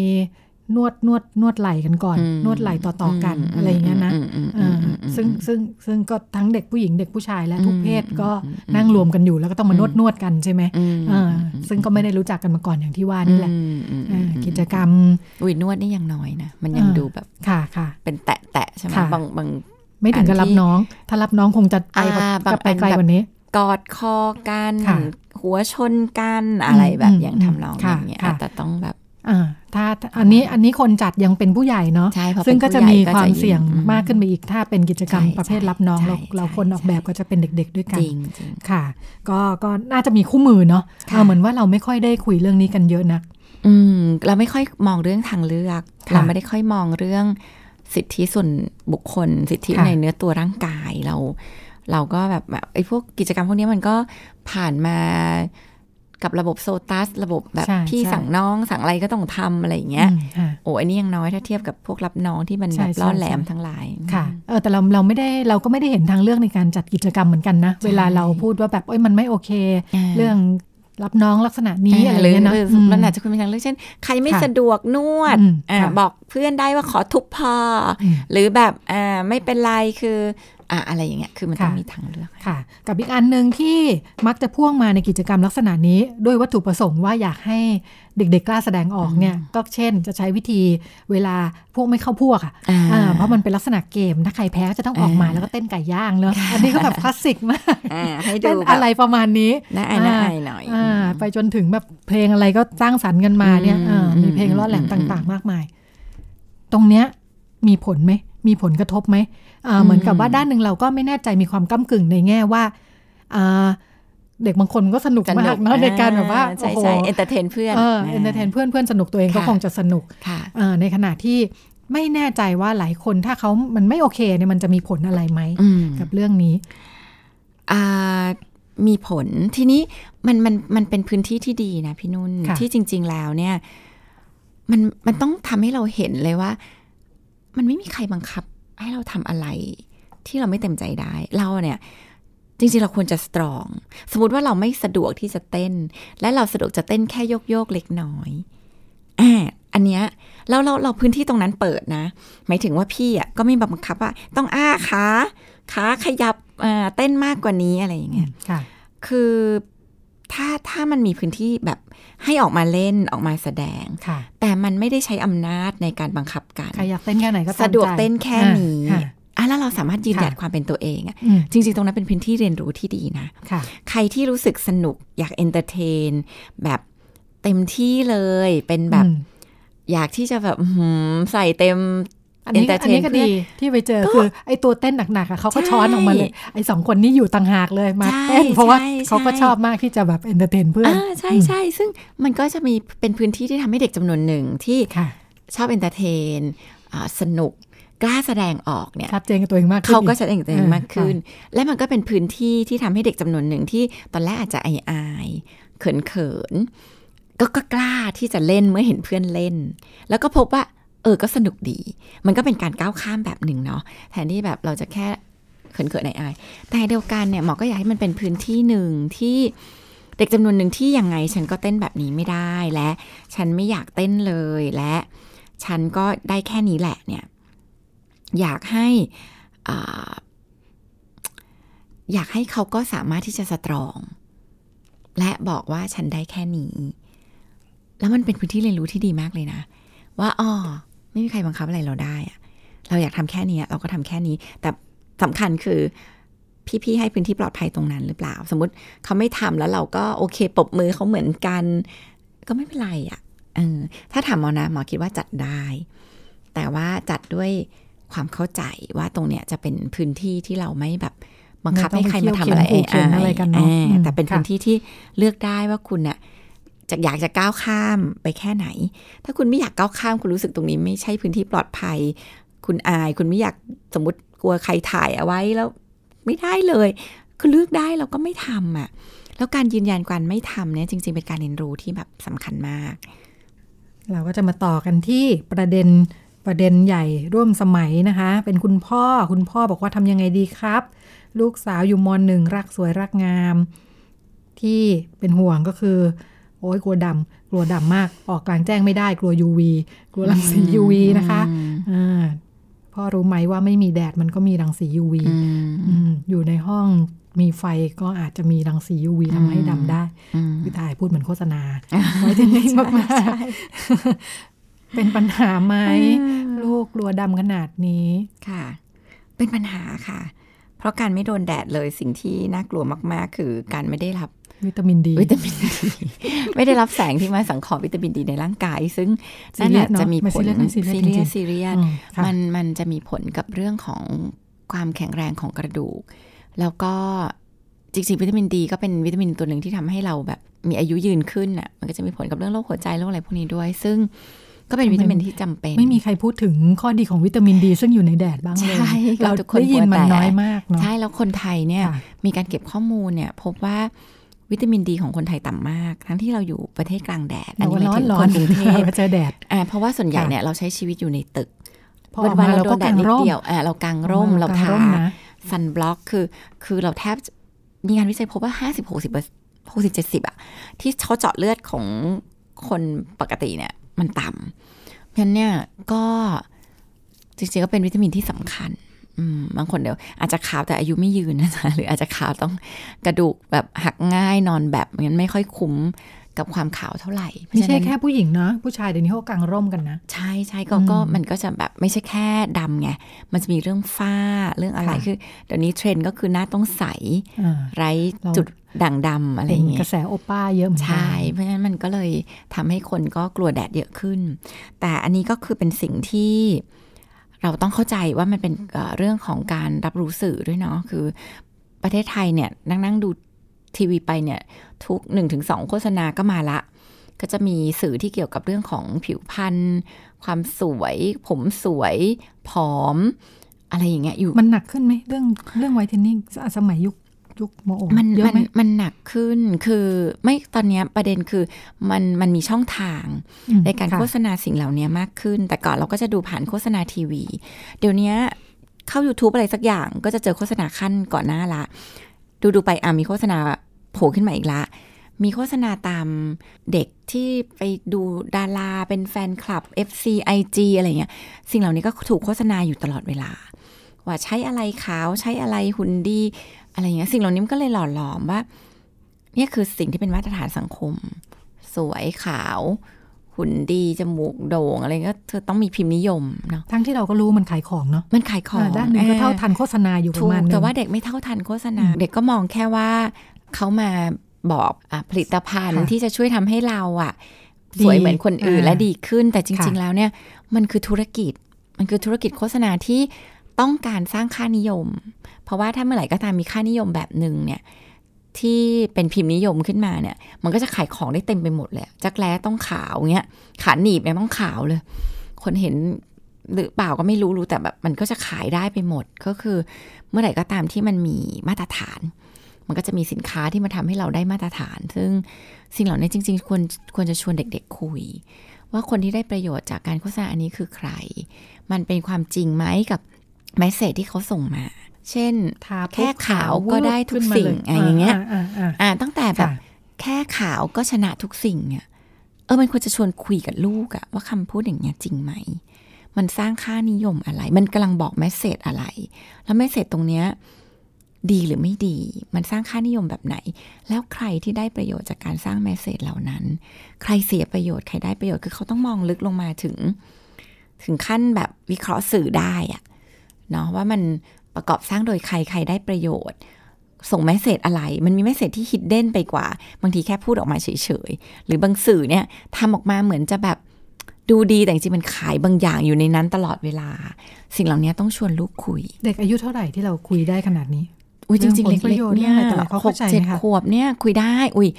นวดนวดนวดไหล่กันก่อนอืมนวดไหล่ต่อๆกันอะไรอย่างเงี้ยนะอืมอืมอือ่ามอืมซึ่งซึ่งซึ่งก็ทั้งเด็กผู้หญิงเด็กผู้ชายและทุกเพศก็อืมอืมนั่งรวมกันอยู่แล้วก็ต้องมานวดนวดกันใช่ไหมอืมอ่าซึ่งก็ไม่ได้รู้จักกันมาก่อนอย่างที่ว่านี่แหละอืมอืมอือ่ามกิจกรรมอุ้ยนวดนี่ยังน้อยนะมันยังอ่าดูแบบค่ะค่ะ เป็นแตะแตะๆใช่ไหมค่ะบางบางไม่ถึงกับอันที่รับน้อง ถ้ารับน้องคงจะไปอ่าบางจะไปไกลอันแบบกว่านี้กอดคอกันค่ะหัวชนกันอะไรแบบอืมอย่างอืมทำนองอค่ะย่างเงี้ยค่ะแต่ต้องแบบ อ่าถ้าถ้าอันนี้อันนี้คนจัดยังเป็นผู้ใหญ่เนาะใช่พอเป็นซึ่งก็จะผู้ใหญ่มีก็ความจะเสี่ยงอืมมากขึ้นไปอีกถ้าเป็นกิจกรรมใช่ประเภทรับน้องใช่เราเราใช่คนออกแบบก็จะเป็นเด็ก ๆ ด้วยกันจริงจริงค่ะ ก็ก็น่าจะมีคู่มือเนาะค่ะเออเหมือนว่าเราไม่ค่อยได้คุยเรื่องนี้กันเยอะนัก อืมเราไม่ค่อยมองเรื่องทางเลือกค่ะเราไม่ได้ค่อยมองเรื่องสิทธิส่วนบุคคล สิทธิค่ะในเนื้อตัวร่างกายเรา เราก็แบบแบบไอ้พวกกิจกรรมพวกนี้มันก็ผ่านมา กับระบบโซตัส ระบบแบบใช่พี่ใช่สั่งน้องสั่งอะไรก็ต้องทำอะไรอย่างเงี้ยอืมค่ะโอ้อันนี้ยังน้อยถ้าเทียบกับพวกรับน้องที่มันใช่แบบใช่ล่อแหลมใช่ทั้งหลายค่ะเออแต่เราเราไม่ได้เราก็ไม่ได้เห็นทางเลือกในการจัดกิจกรรมเหมือนกันนะ เวลาเราพูดว่าแบบเอ้ยมันไม่โอเค เรื่องรับน้องลักษณะนี้อะไรหรือเงี้ยนะหรืออืมมันอาจจะคุณมีทางเลือกเช่น ใครไม่ค่ะสะดวกนวดอืมอ่าค่ะบอกเพื่อนได้ว่าขอทุบพออมหรือแบบอ่าไม่เป็นไรคือ อ่าอะไรอย่างเงี้ยคือมันต้องค่ะมีทางเลือกค่ะ กับอีกอันหนึ่งที่มักจะพ่วงมาในกิจกรรมลักษณะนี้ ด้วยวัตถุประสงค์ว่าอยากให้เด็กๆกล้าแสดงออกเนี่ยก็เช่น จะใช้วิธีเวลาพวกไม่เข้าพวกอะอ่าอ่าเพราะมันเป็นลักษณะเกมถ้าใครแพ้ก็จะต้องออกมาอ่าแล้วก็เต้นไก่ย่างเนอะอันนี้ก็แบบคลาสสิกมากอ่าให้ดูเต้นแบบอะไรประมาณนี้น่าอายน่าอายหน่อยอ่าไปจนถึงแบบเพลงอะไรก็สร้างสรรค์กันมาเนี่ยอืมอ่ามีเพลงอืมล่อแหลมอืมต่าง ๆ มากมาย ตรงเนี้ยมีผลไหม มีผลกระทบไหมอ่าเหมือนกับว่าด้านหนึ่งเราก็ไม่แน่ใจมีความก้ำกึ่งในแง่ว่าอ่าเด็กบางคนก็สนุกมากเนาะในการแบบว่าใช่โอ้โหใช่ entertainเพื่อนเออ entertainเพื่อนเพื่อนสนุกตัวเองก็ค่ะคงจะสนุกค่ะอ่าในขณะที่ไม่แน่ใจว่าหลายคนถ้าเขามันไม่โอเคเนี่ยมันจะมีผลอะไรไหมอืมกับเรื่องนี้อ่ามีผลทีนี้มันมันมันเป็นพื้นที่ที่ดีนะพี่นุ่นค่ะที่จริง ๆแล้วเนี่ย มันมันต้องทำให้เราเห็นเลยว่า มันไม่มีใครบังคับ ให้เราทำอะไร ที่เราไม่เต็มใจได้ เราเนี่ย จริงๆเราควรจะสตรอง สมมติว่าเราไม่สะดวกที่จะเต้น และเราสะดวกจะเต้นแค่โยกโยกๆเล็กน้อยอ่าอันเนี้ยแล้วเราเราพื้นที่ตรงนั้นเปิดนะ หมายถึงว่าพี่อะก็ไม่บังคับว่า ต้องอ้าขาขาขยับอ่าเต้นมากกว่านี้อะไรอย่างเงี้ยค่ะคือ ถ้าถ้ามันมีพื้นที่แบบให้ออกมาเล่นออกมาแสดงค่ะแต่มันไม่ได้ใช้อำนาจในการบังคับกันใครอยากเต้นแค่ไหนก็ตามใจสะดวกเต้นแค่นี้อ่าค่ะอะแล้วเราสามารถยืนหยัดค่ะความเป็นตัวเองอะอืมจริง ๆ ตรงนั้นเป็นพื้นที่เรียนรู้ที่ดีนะค่ะใครที่รู้สึกสนุกอยาก entertain แบบเต็มที่เลยเป็นแบบอืมอยากที่จะแบบอื้อหือใส่เต็ม อันนี้ก็อันนี้ก็ entertain ดีที่ไปเจอคือไอ้ตัวเต้นหนักๆอะเขาก็ช้อนออกมาเลยไอ้สองคนนี้อยู่ต่างหากเลยมาใช่เต้นเพราะว่าใช่เขาก็ใช่ชอบมากที่จะแบบ entertain เพื่อนอ่าใช่ใช่ซึ่งมันก็จะมีเป็นพื้นที่ที่ทำให้เด็กจำนวนหนึ่งที่ค่ะชอบ entertain อ่าสนุกกล้าแสดงออกเนี่ยชัดเจนกับตัวเองมากขึ้นเขาก็อีแสดงตัวเองมากขึ้น และมันก็เป็นพื้นที่ที่ทำให้เด็กจำนวนหนึ่งที่ตอนแรกอาจจะอายอายๆเขินเขินๆก็ก็กล้าที่จะเล่นเมื่อเห็นเพื่อนเล่น แล้วก็พบว่า เออ ก็สนุกดี มันก็เป็นการก้าวข้ามแบบหนึ่งเนาะ แทนที่แบบเราจะแค่เขินๆอายๆแต่เดียวกันเนี่ยหมอก็อยากให้มันเป็นพื้นที่หนึ่งที่เด็กจำนวนหนึ่งที่ยังไงฉันก็เต้นแบบนี้ไม่ได้และ ฉันไม่อยากเต้นเลยและ ฉันก็ได้แค่นี้แหละเนี่ย อยากให้อ่าอยากให้เขาก็สามารถที่จะสตรอง และบอกว่าฉันได้แค่นี้ แล้วมันเป็นพื้นที่เรียนรู้ที่ดีมากเลยนะ ว่าอ๋อ ไม่มีใครบังคับอะไรเราได้อะเราอยากทำแค่นี้เราก็ทำแค่นี้ แต่สำคัญคือพี่ๆให้พื้นที่ปลอดภัยตรงนั้นหรือเปล่า สมมติเขาไม่ทำแล้วเราก็โอเคปรบมือเขาเหมือนกัน ก็ไม่เป็นไรอะ่ะเออถ้าถามหมอนะหมอคิดว่าจัดได้ แต่ว่าจัดด้วยความเข้าใจว่าตรงเนี้ยจะเป็นพื้นที่ที่เราไม่แบบบังคับให้ใครมาทำอะไรไม่ต้องไปเคี่ยวเข็นอะไรกันเนอะอ่าอืมแต่เป็นค่ะพื้นที่ที่เลือกได้ว่าคุณน่ะ จะอยากจะก้าวข้ามไปแค่ไหน ถ้าคุณไม่อยากก้าวข้ามคุณรู้สึกตรงนี้ไม่ใช่พื้นที่ปลอดภัย คุณอาย คุณไม่อยากสมมติกลัวใครถ่ายเอาไว้แล้วไม่ได้เลยคือเลือกได้เราก็ไม่ทำอะแล้วการยืนยันการไม่ทำเนี่ยจริง ๆ เป็นการเรียนรู้ที่แบบสำคัญมาก เราก็จะมาต่อกันที่ประเด็นประเด็นใหญ่ร่วมสมัยนะคะ เป็นคุณพ่อคุณพ่อบอกว่าทำยังไงดีครับ ลูกสาวอยู่มหนึ่งรักสวยรักงาม ที่เป็นห่วงก็คือ โอ้ยกลัวดำกลัวดำมาก ออกกลางแจ้งไม่ได้ กลัว UV กลัวรังสี UV นะคะอ่าพ่อรู้ไหมว่าไม่มีแดดมันก็มีรังสี UV อืมอืมอยู่ในห้องมีไฟก็อาจจะมีรังสี UV ทำให้ดำได้อืมพี่ตายพูดเหมือนโฆษณาไว้เทนนิ่งมากๆเป็นปัญหาไหมลูกกลัวดำขนาดนี้ค่ะ เป็นปัญหาค่ะ เพราะการไม่โดนแดดเลยสิ่งที่น่ากลัวมาก ๆ คือการไม่ได้รับ วิตามินดี วิตามินดี ไม่ได้รับแสงที่มาสังเคราะห์วิตามินดีในร่างกาย ซึ่งนั่นแหละซีเรียสเนอะจะมีไม่ผลซีเรียสไม่ซีเรียสซีเรียสจริงๆซีเรียสอืมค่ะมันมันจะมีผลกับเรื่องของความแข็งแรงของกระดูก แล้วก็จริงๆวิตามินดีก็เป็นวิตามินตัวหนึ่งที่ทำให้เราแบบมีอายุยืนขึ้นอะมันก็จะมีผลกับเรื่องโรคหัวใจโรคอะไรพวกนี้ด้วย ซึ่งก็เป็นวิตามินที่จำเป็น ไม่มีใครพูดถึงข้อดีของวิตามินดี ซึ่งอยู่ในแดดบ้างเลยใช่เราทุกคนได้ยินมันกลัวแต่น้อยมากเนาะใช่แล้วคนไทยเนี่ยค่ะมีการเก็บข้อมูลเนี่ยพบว่า วิตามินดีของคนไทยต่ำมาก ทั้งที่เราอยู่ประเทศกลางแดดแต่ว่าหร้มาอยนถึงร้อคนนกรุงเทพเจอแดดอ่าเพราะว่าส่วนใหญ่ค่ะเนี่ยเราใช้ชีวิตอยู่ในตึกพอออกมาเราก็โดนแดกาดงนิดร่มเดียวอ่าเรากางร่มเรากางทาร่มนะซันบล็อกคือคือเราแทบจะมีงานวิจัยพบว่าห้าสิบหกสิบหกสิบเจ็ดสิบอะที่เขาเจาะเลือดของคนปกติเนี่ยมันต่ำเพราะฉะนั้นเนี่ยก็จริงๆก็เป็นวิตามินที่สำคัญอืม บางคนเดี๋ยวอาจจะขาวแต่อายุไม่ยืนนะจ๊ะหรืออาจจะขาวต้องกระดูกแบบหักง่ายนอนแบบงั้นไม่ค่อยคุ้มกับความขาวเท่าไหร่เพราะไม่ฉะใช่นั้นแค่ผู้หญิงเนาะผู้ชายเดี๋ยวนี้เขากางร่มกันนะ ใช่ใช่ก็อืมก็มันก็จะแบบไม่ใช่แค่ดำไง มันจะมีเรื่องฝ้าเรื่องอะไรค่ะคือเดี๋ยวนี้เทรนด์ก็คือหน้าต้องใสอ่าไร้เราจุดด่างดำอะไรอเห็นย่างเงี้กระยแสโอป้าเยอะเหมือนกัใช่เพราะฉะนั้นมันก็เลยทำให้คนก็กลัวแดดเยอะขึ้น แต่อันนี้ก็คือเป็นสิ่งที่ เราต้องเข้าใจว่ามันเป็นเรื่องของการรับรู้สื่อด้วยเนาะคือประเทศไทยเนี่ยนั่งนั่งดูทีวีไปเนี่ยทุกหนึ่งถึงสองโฆษณาก็มาละ ก็จะมีสื่อที่เกี่ยวกับเรื่องของผิวพรรณความสวย ผมสวยผอม อะไรอย่างเงี้ยอยู่มันหนักขึ้นไหมเรื่องเรื่องไวท์เทนนิ่งสมัยยุค ยุคโมโอมันเยมัอะนไหมมันหนักขึ้นคือไม่ตอนเนี้ยประเด็นคือมันมันมีช่องทางอืมในการค่ะโฆษณาสิ่งเหล่านี้มากขึ้น แต่ก่อนเราก็จะดูผ่านโฆษณาทีวี เดี๋ยวนี้เข้า YouTube อะไรสักอย่างก็จะเจอโฆษณาขั้นก่อนหน้าละ ดูดูไปอะมีโฆษณาโผล่ขึ้นมาอีกละ มีโฆษณาตามเด็กที่ไปดูดาราเป็นแฟนคลับ FC IG อะไรเงี้ย สิ่งเหล่านี้ก็ถูกโฆษณาอยู่ตลอดเวลา ว่าใช้อะไรขาวใช้อะไรหุ่นดี อะไรเงี้ยสิ่งเหล่านี้มันก็เลยหล่อหลอมว่าเนี่ยคือสิ่งที่เป็นมาตรฐานสังคม สวยขาว หุ่นดีจมูกโด่งอะไรก็เธอต้องมีพิมพ์นิยมเนาะทั้งที่เราก็รู้มันขายของเนาะมันขายของอ่าด้านหนึ่งก็เท่าทันโฆษณาอยู่ปถูระกมาณนึงแต่ว่าเด็กไม่เท่าทันโฆษณา เด็กก็มองแค่ว่าเขามาบอกอะผลิตภัณฑ์ค่ะที่จะช่วยทำให้เราอะดีสวยเหมือนคนอื่นอ่าและดีขึ้น แต่จริงค่ะๆแล้วเนี่ยมันคือธุรกิจมันคือธุรกิจโฆษณาที่ ต้องการสร้างค่านิยม เพราะว่าถ้าเมื่อไหร่ก็ตามมีค่านิยมแบบหนึ่งเนี่ยที่เป็นพิมพ์นิยมขึ้นมาเนี่ย มันก็จะขายของได้เต็มไปหมดเลยจักแร้ต้องขาวเงี้ยขาหนีบเนี่ยต้องขาวเลย คนเห็นหรือเปล่าก็ไม่รู้รู้แต่แบบมันก็จะขายได้ไปหมด ก็คือเมื่อไหร่ก็ตามที่มันมีมาตรฐาน มันก็จะมีสินค้าที่มาทำให้เราได้มาตรฐาน ซึ่งสิ่งเหล่านี้จริง ๆ ควรควรจะชวนเด็ก ๆ คุย ว่าคนที่ได้ประโยชน์จากการโฆษณาอันนี้คือใคร มันเป็นความจริงไหมกับ แมสเซจที่เขาส่งมา เช่นทาแค่ขาวปุ๊บก็ได้ทุกขึ้นมาสิ่งลอะไรอย่างเงี้ยอ่าอ่าอ่าตั้งแต่แบบค่ะแค่ขาวก็ชนะทุกสิ่งเนี่ยเออมันควรจะชวนคุยกับลูกอะว่าคำพูดอย่างเงี้ยจริงไหม มันสร้างค่านิยมอะไร มันกำลังบอก message อะไร แล้ว message ตรงเนี้ยดีหรือไม่ดี มันสร้างค่านิยมแบบไหน แล้วใครที่ได้ประโยชน์จากการสร้าง message เหล่านั้น ใครเสียประโยชน์ ใครได้ประโยชน์ คือเขาต้องมองลึกลงมาถึง ถึงขั้นแบบวิเคราะห์สื่อได้อะ เนาะว่ามันประกอบสร้างโดยใครใครได้ประโยชน์ ส่ง message อะไร มันมี message ที่ hidden ไปกว่า บางทีแค่พูดออกมาเฉยๆ หรือบางสื่อเนี่ยทำออกมาเหมือนจะแบบดูดีแต่จริงๆมันขายบางอย่างอยู่ในนั้นตลอดเวลา สิ่งเหล่านี้ต้องชวนลูกคุย เด็กอายุเท่าไหร่ที่เราคุยได้ขนาดนี้ อุ้ยจริงๆเรื่องผลประเล็กโยชๆน์เนี่ยเรื่องอะไรต่ออะไรเขาหเข้ากใจเจ็ดไหมคะขวบเนี่ยคุยได้ อุ้ย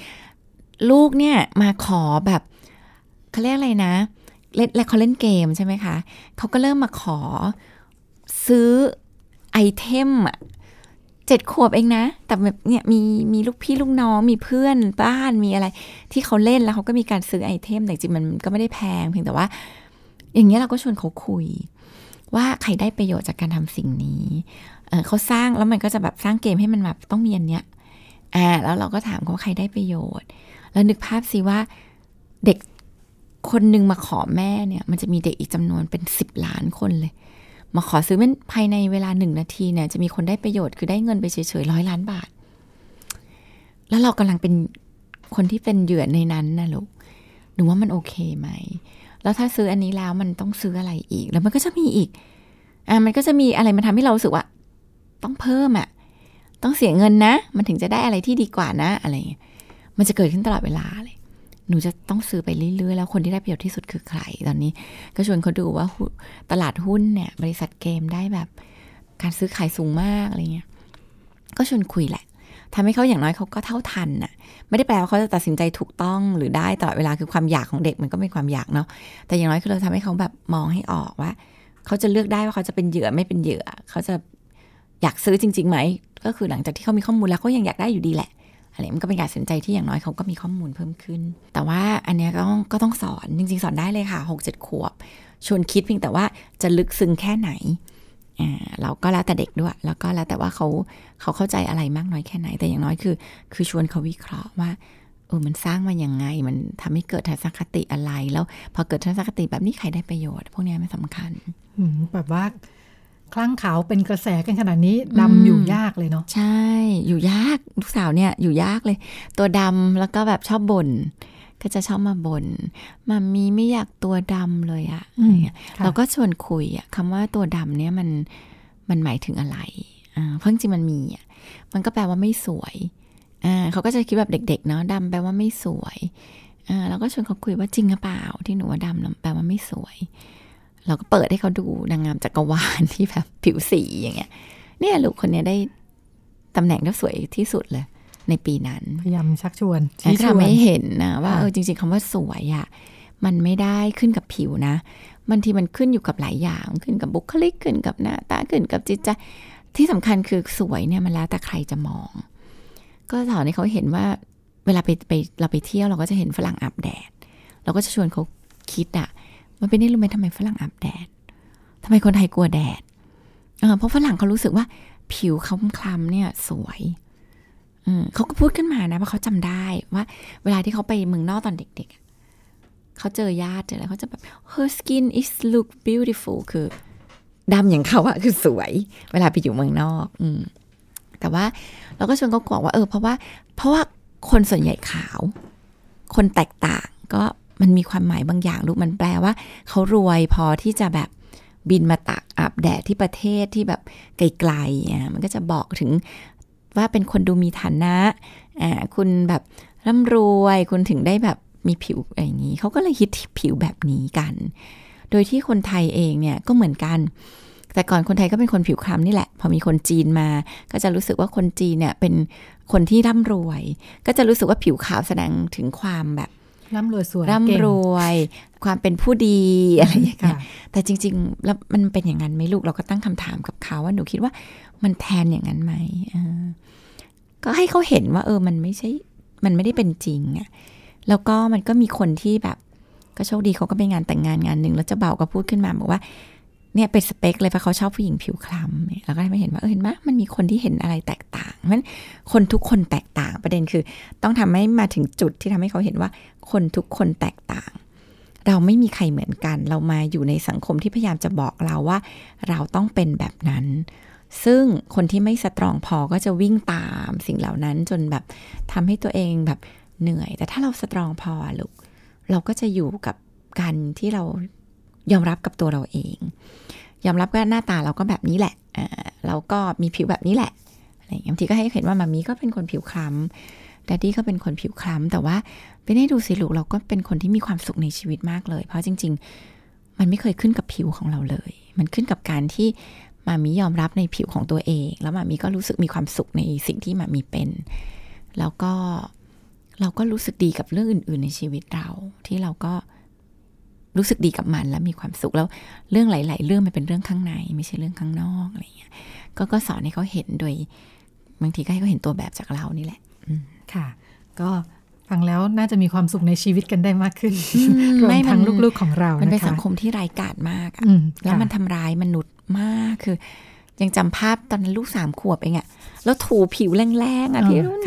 ลูกเนี่ยมาขอแบบเขาเรียกอะไรนะเล่นแล้วเขาเล่นเกมใช่ไหมคะเขาก็เริ่มมาขอ ซื้อไอเทมอะเจ็ดขวบเองนะ แต่แบบเนี่ยมีมีลูกพี่ลูกน้องมีเพื่อนบ้านมีอะไร ที่เขาเล่นแล้วเขาก็มีการซื้อไอเทม แต่จริงมันก็ไม่ได้แพงเพียงแต่ว่า อย่างเงี้ยเราก็ชวนเขาคุย ว่าใครได้ประโยชน์จากการทำสิ่งนี้เเขาสร้างแล้วมันก็จะแบบสร้างเกมให้มันแบบต้องมีอันเนี้ยอ่าแล้วเราก็ถามเขาใครได้ประโยชน์ แล้วนึกภาพสิว่าเด็กคนหนึ่งมาขอแม่เนี่ย มันจะมีเด็กอีกจำนวนเป็นสิบล้านคนเลย มาขอซื้อมันภายในเวลาหนึ่งนาทีเนี่ยจะมีคนได้ประโยชน์คือได้เงินไปเฉยๆร้อยล้านบาท แล้วเรากำลังเป็นคนที่เป็นเหยื่อในนั้นนะลูกหนูว่ามันโอเคไหม แล้วถ้าซื้ออันนี้แล้วมันต้องซื้ออะไรอีก แล้วมันก็จะมีอีก อ่ามันก็จะมีอะไรมาทำให้เราสึกว่า ต้องเพิ่มอะ ต้องเสียเงินนะ มันถึงจะได้อะไรที่ดีกว่านะ อะไรอย่างเงี้ยมันจะเกิดขึ้นตลอดเวลาเลย หนูจะต้องซื้อไปเรื่อยๆ แล้วคนที่ได้ประโยชน์ที่สุดคือใครตอนนี้ ก็ชวนเขาดูว่าตลาดหุ้นเนี่ย บริษัทเกมได้แบบ การซื้อขายสูงมากอะไรเงี้ยก็ชวนคุยแหละทำให้เขาอย่างน้อยเขาก็เท่าทันน่ะ ไม่ได้แปลว่าเขาจะตัดสินใจถูกต้องหรือได้ตลอดเวลาคือความอยากของเด็กมันก็เป็นความอยากเนาะแต่อย่างน้อยคือเราทำให้เขาแบบมองให้ออกว่า เขาจะเลือกได้ว่าเขาจะเป็นเหยื่อไม่เป็นเหยื่อ เขาจะอยากซื้อจริงๆไหมก็คือหลังจากที่เขามีข้อมูลแล้วเขายังอยากได้อยู่ดีแหละ อะไรมันก็เป็นการตัดสินใจที่อย่างน้อยเขาก็มีข้อมูลเพิ่มขึ้น แต่ว่าอันเนี้ยก็ต้องก็ต้องสอนจริง ๆ สอนได้เลยค่ะหกเจ็ดขวบ ชวนคิดเพียงแต่ว่าจะลึกซึ้งแค่ไหนอ่าเราก็แล้วแต่เด็กด้วย แล้วก็แล้วแต่ว่าเขาเขาเข้าใจอะไรมากน้อยแค่ไหน แต่อย่างน้อยคือ คือชวนเขาวิเคราะห์ว่าเออมันสร้างมาอย่างไง มันทำให้เกิดทัศนคติอะไร แล้วพอเกิดทัศนคติแบบนี้ใครได้ประโยชน์ พวกนี้ยมันสำคัญอืแบบว่า คลั่งขาวเป็นกระแสกันขนาดนี้ดำอยู่ยากเลยเนาะใช่ อยู่ยากลูกสาวเนี่ยอยู่ยากเลย ตัวดำแล้วก็แบบชอบบน่นก็จะชอบมาบน่นมามีไม่อยากตัวดำเลยอะอืมอะไรเงี้ยค่ะเราก็ชวนคุยอะคำว่าตัวดำเนี่ยมันมันหมายถึงอะไรอ่าเพราะจริงๆมันมีอะมันก็แปลว่าไม่สวยอ่าเขาก็จะคิดแบบเด็ก ๆ เนาะดำแปลว่าไม่สวยอ่าเราก็ชวนเขาคุยว่าจริงหรือเปล่า ที่หนูว่าดำแล้วแปลว่าไม่สวย เราก็เปิดให้เขาดูนางงามจักรวาลที่แบบผิวสีอย่างเงี้ย เนี่ยลูกคนเนี้ยได้ตำแหน่งที่สวยที่สุดเลย ในปีนั้น พยายามชักชวนแล้วชี้ชทำวนให้เห็นนะว่าค่ะเออจริง ๆคำว่าสวยอะ่ะมันไม่ได้ขึ้นกับผิวนะบางทีมันขึ้นอยู่กับหลายอย่างขึ้นกับบุคลิกขึ้นกับหน้าตาขึ้นกับจิตใจที่สำคัญคือสวยเนี่ยมันแล้วแต่ใครจะมอง ก็สอนให้เขาเห็นว่าเวลาไปไปเราไปเที่ยวเราก็จะเห็นฝรั่งอาบแดด เราก็จะชวนเขาคิดอะ่ะ มันเป็นได้รู้ไหมทำไมฝรั่งอาบแดดทำไมคนไทยกลัวแดดเพราะฝรั่งเขารู้สึกว่าผิวเขาคล้ำเนี่ย สวยเขาก็พูดขึ้นมานะว่าเขาจำได้ว่า เวลาที่เขาไปเมืองนอกตอนเด็กๆเขาเจอญาติเจออะไรเขาจะแบบ her skin is look beautiful คือดำอย่างเขาอะคือสวย เวลาไปอยู่เมืองนอก อืม แต่ว่าเราก็ชวนเขาบอกว่าเออเพราะว่า เพราะว่าคนส่วนใหญ่ขาว คนแตกต่างก็ มันมีความหมายบางอย่างลูกมันแปลว่า เขารวยพอที่จะแบบบินมาตากอาบแดดที่ประเทศที่แบบไกลๆอะมันก็จะบอกถึงว่าเป็นคนดูมีฐานะอ่าคุณแบบร่ำรวยคุณถึงได้แบบมีผิวอะไรอย่างนี้เขาก็เลยฮิตผิวแบบนี้กัน โดยที่คนไทยเองเนี่ยก็เหมือนกัน แต่ก่อนคนไทยก็เป็นคนผิวคล้ำนี่แหละ พอมีคนจีนมา ก็จะรู้สึกว่าคนจีนเนี่ยเป็นคนที่ร่ำรวย ก็จะรู้สึกว่าผิวขาวแสดงถึงความแบบ ร่ำรวยสวยร่ำเก่งรวย ความเป็นผู้ดีอะไรอย่างเงี้ยค่ะแต่จริง ๆ แล้วมันเป็นอย่างนั้นไหมลูกเราก็ตั้งคำถามกับเขาว่าหนูคิดว่ามันแทนอย่างนั้นไหมเออก็ให้เขาเห็นว่า เออ มันไม่ใช่ มันไม่ได้เป็นจริงอะแล้วก็มันก็มีคนที่แบบ ก็โชคดีเขาก็ไปงานแต่งงานงานหนึ่งแล้วเจะเบาก็พูดขึ้นมาบอกว่า เนี่ยเป็นสเปคเลยเพราะเขาชอบผู้หญิงผิวคล้ำเนี่ยแล้วก็ไม่เห็นว่าเออเห็นไหมมันมีคนที่เห็นอะไรแตกต่างเพราะฉะนั้นคนทุกคนแตกต่างประเด็นคือ ต้องทำให้มาถึงจุดที่ทำให้เขาเห็นว่าคนทุกคนแตกต่าง เราไม่มีใครเหมือนกัน เรามาอยู่ในสังคมที่พยายามจะบอกเราว่า เราต้องเป็นแบบนั้น ซึ่งคนที่ไม่สตรองพอก็จะวิ่งตามสิ่งเหล่านั้นจนแบบทำให้ตัวเองแบบเหนื่อย แต่ถ้าเราสตรองพอลูกเราก็จะอยู่กับการที่เรายอมรับกับตัวเราเอง ยอมรับว่าหน้าตาเราก็แบบนี้แหละเราก็มีผิวแบบนี้แหละอะไรอย่างเงี้ยบางทีก็ให้เห็นว่ามามีก็เป็นคนผิวคล้ำดัดดี้ก็เป็นคนผิวคล้ำแต่ว่าไปได้ดูสิลูกเราก็เป็นคนที่มีความสุขในชีวิตมากเลย เพราะจริง ๆ มันไม่เคยขึ้นกับผิวของเราเลย มันขึ้นกับการที่ mommy ยอมรับในผิวของตัวเอง แล้ว mommy ก็รู้สึกมีความสุขในสิ่งที่ mommy เป็น แล้วก็เราก็รู้สึกดีกับเรื่องอื่น ๆ ในชีวิตเรา ที่เราก็ รู้สึกดีกับมันแล้วมีความสุขแล้วเรื่องหลาย ๆ เรื่องมันเป็นเรื่องข้างใน ไม่ใช่เรื่องข้างนอกอะไรเงี้ยก็ก็สอนให้เขาเห็นโดย บางทีก็ให้เขาเห็นตัวแบบจากเรานี่แหละค่ะ ก็ฟังแล้วน่าจะมีความสุขในชีวิตกันได้มากขึ้นรวมทั้งลูกๆของเรามันเป็นสังคมที่ไร้กาดมากแล้วมันทำร้ายมนุษย์มากคือ ยังจำภาพตอนนั้นลูกสามขวบเองอะแล้วถูผิวแรงๆอะพี่รุ่น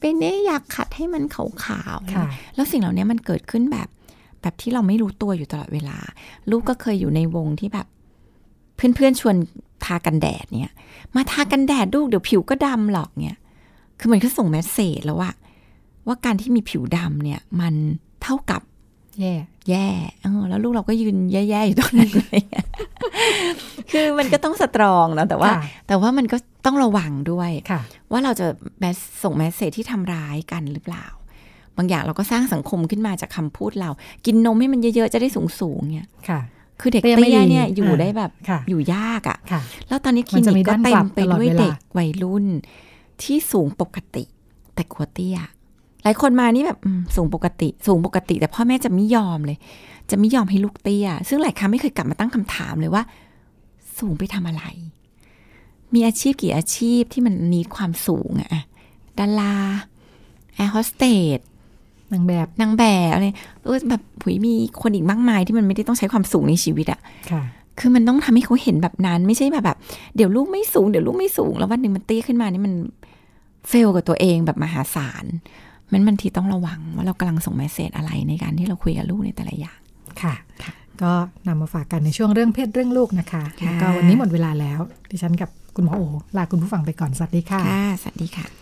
เป็นเน่อยากขัดให้มันขาวๆแล้วสิ่งเหล่านี้มันเกิดขึ้นแบบ แบบที่เราไม่รู้ตัวอยู่ตลอดเวลา ลูกก็เคยอยู่ในวงที่แบบ เพื่อนๆชวนทากันแดดเนี่ย มาทากันแดดลูกเดี๋ยวผิวก็ดำหรอกเนี่ย คือมันก็ส่งแมสเซจแล้วว่าว่าการที่มีผิวดำเนี่ย มันเท่ากับ แย่ แย่เออแล้วลูกเราก็ยืนแย่ๆอยู่ตรงนั้นเลยคือมันก็ต้องสตรองนะแต่ว่า แต่ว่ามันก็ต้องระวังด้วยว่าเราจะแมสส่งแมสเซจที่ทำร้ายกันหรือเปล่า บางอย่างเราก็สร้างสังคมขึ้นมาจากคำพูดเรา กินนมให้มันเยอะๆ จะได้สูงๆเนี่ยคือเด็กเตี้ยเนี่ยอยู่ได้แบบอยู่ยากอะ แล้วตอนนี้คลินิกก็เต็มไปด้วยเด็กวัยรุ่น ที่สูงปกติ แต่กลัวเตี้ยหลายคนมานี่แบบสูงปกติ สูงปกติ แต่พ่อแม่จะไม่ยอมเลย จะไม่ยอมให้ลูกเตี้ย ซึ่งหลายครั้งไม่เคยกลับมาตั้งคำถามเลยว่า สูงไปทำอะไร มีอาชีพกี่อาชีพที่มันมีความสูงอะดาราแอร์โฮสเตส นางแบบนางแบบอะไรเออแบบหุยมีคนอีกมากมายที่มันไม่ได้ต้องใช้ความสูงในชีวิตอะค่ะคือมันต้องทำให้เขาเห็นแบบนั้น ไม่ใช่แบบแบบเดี๋ยวลูกไม่สูงเดี๋ยวลูกไม่สูง แล้ววันหนึ่งมันเตี้ยขึ้นมานี่มัน fail กับตัวเองแบบมหาศาลมันบางทีต้องระวังว่าเรากำลังส่ง message อะไรในการที่เราคุยกับลูกในแต่ละอย่างค่ะก็นำมาฝากกันในช่วงเรื่องเพศเรื่องลูกนะคะก็วันนี้หมดเวลาแล้ว ดิฉันกับคุณหมอโอลาคุณผู้ฟังไปก่อนสวัสดีค่ะค่ะสวัสดีค่ะ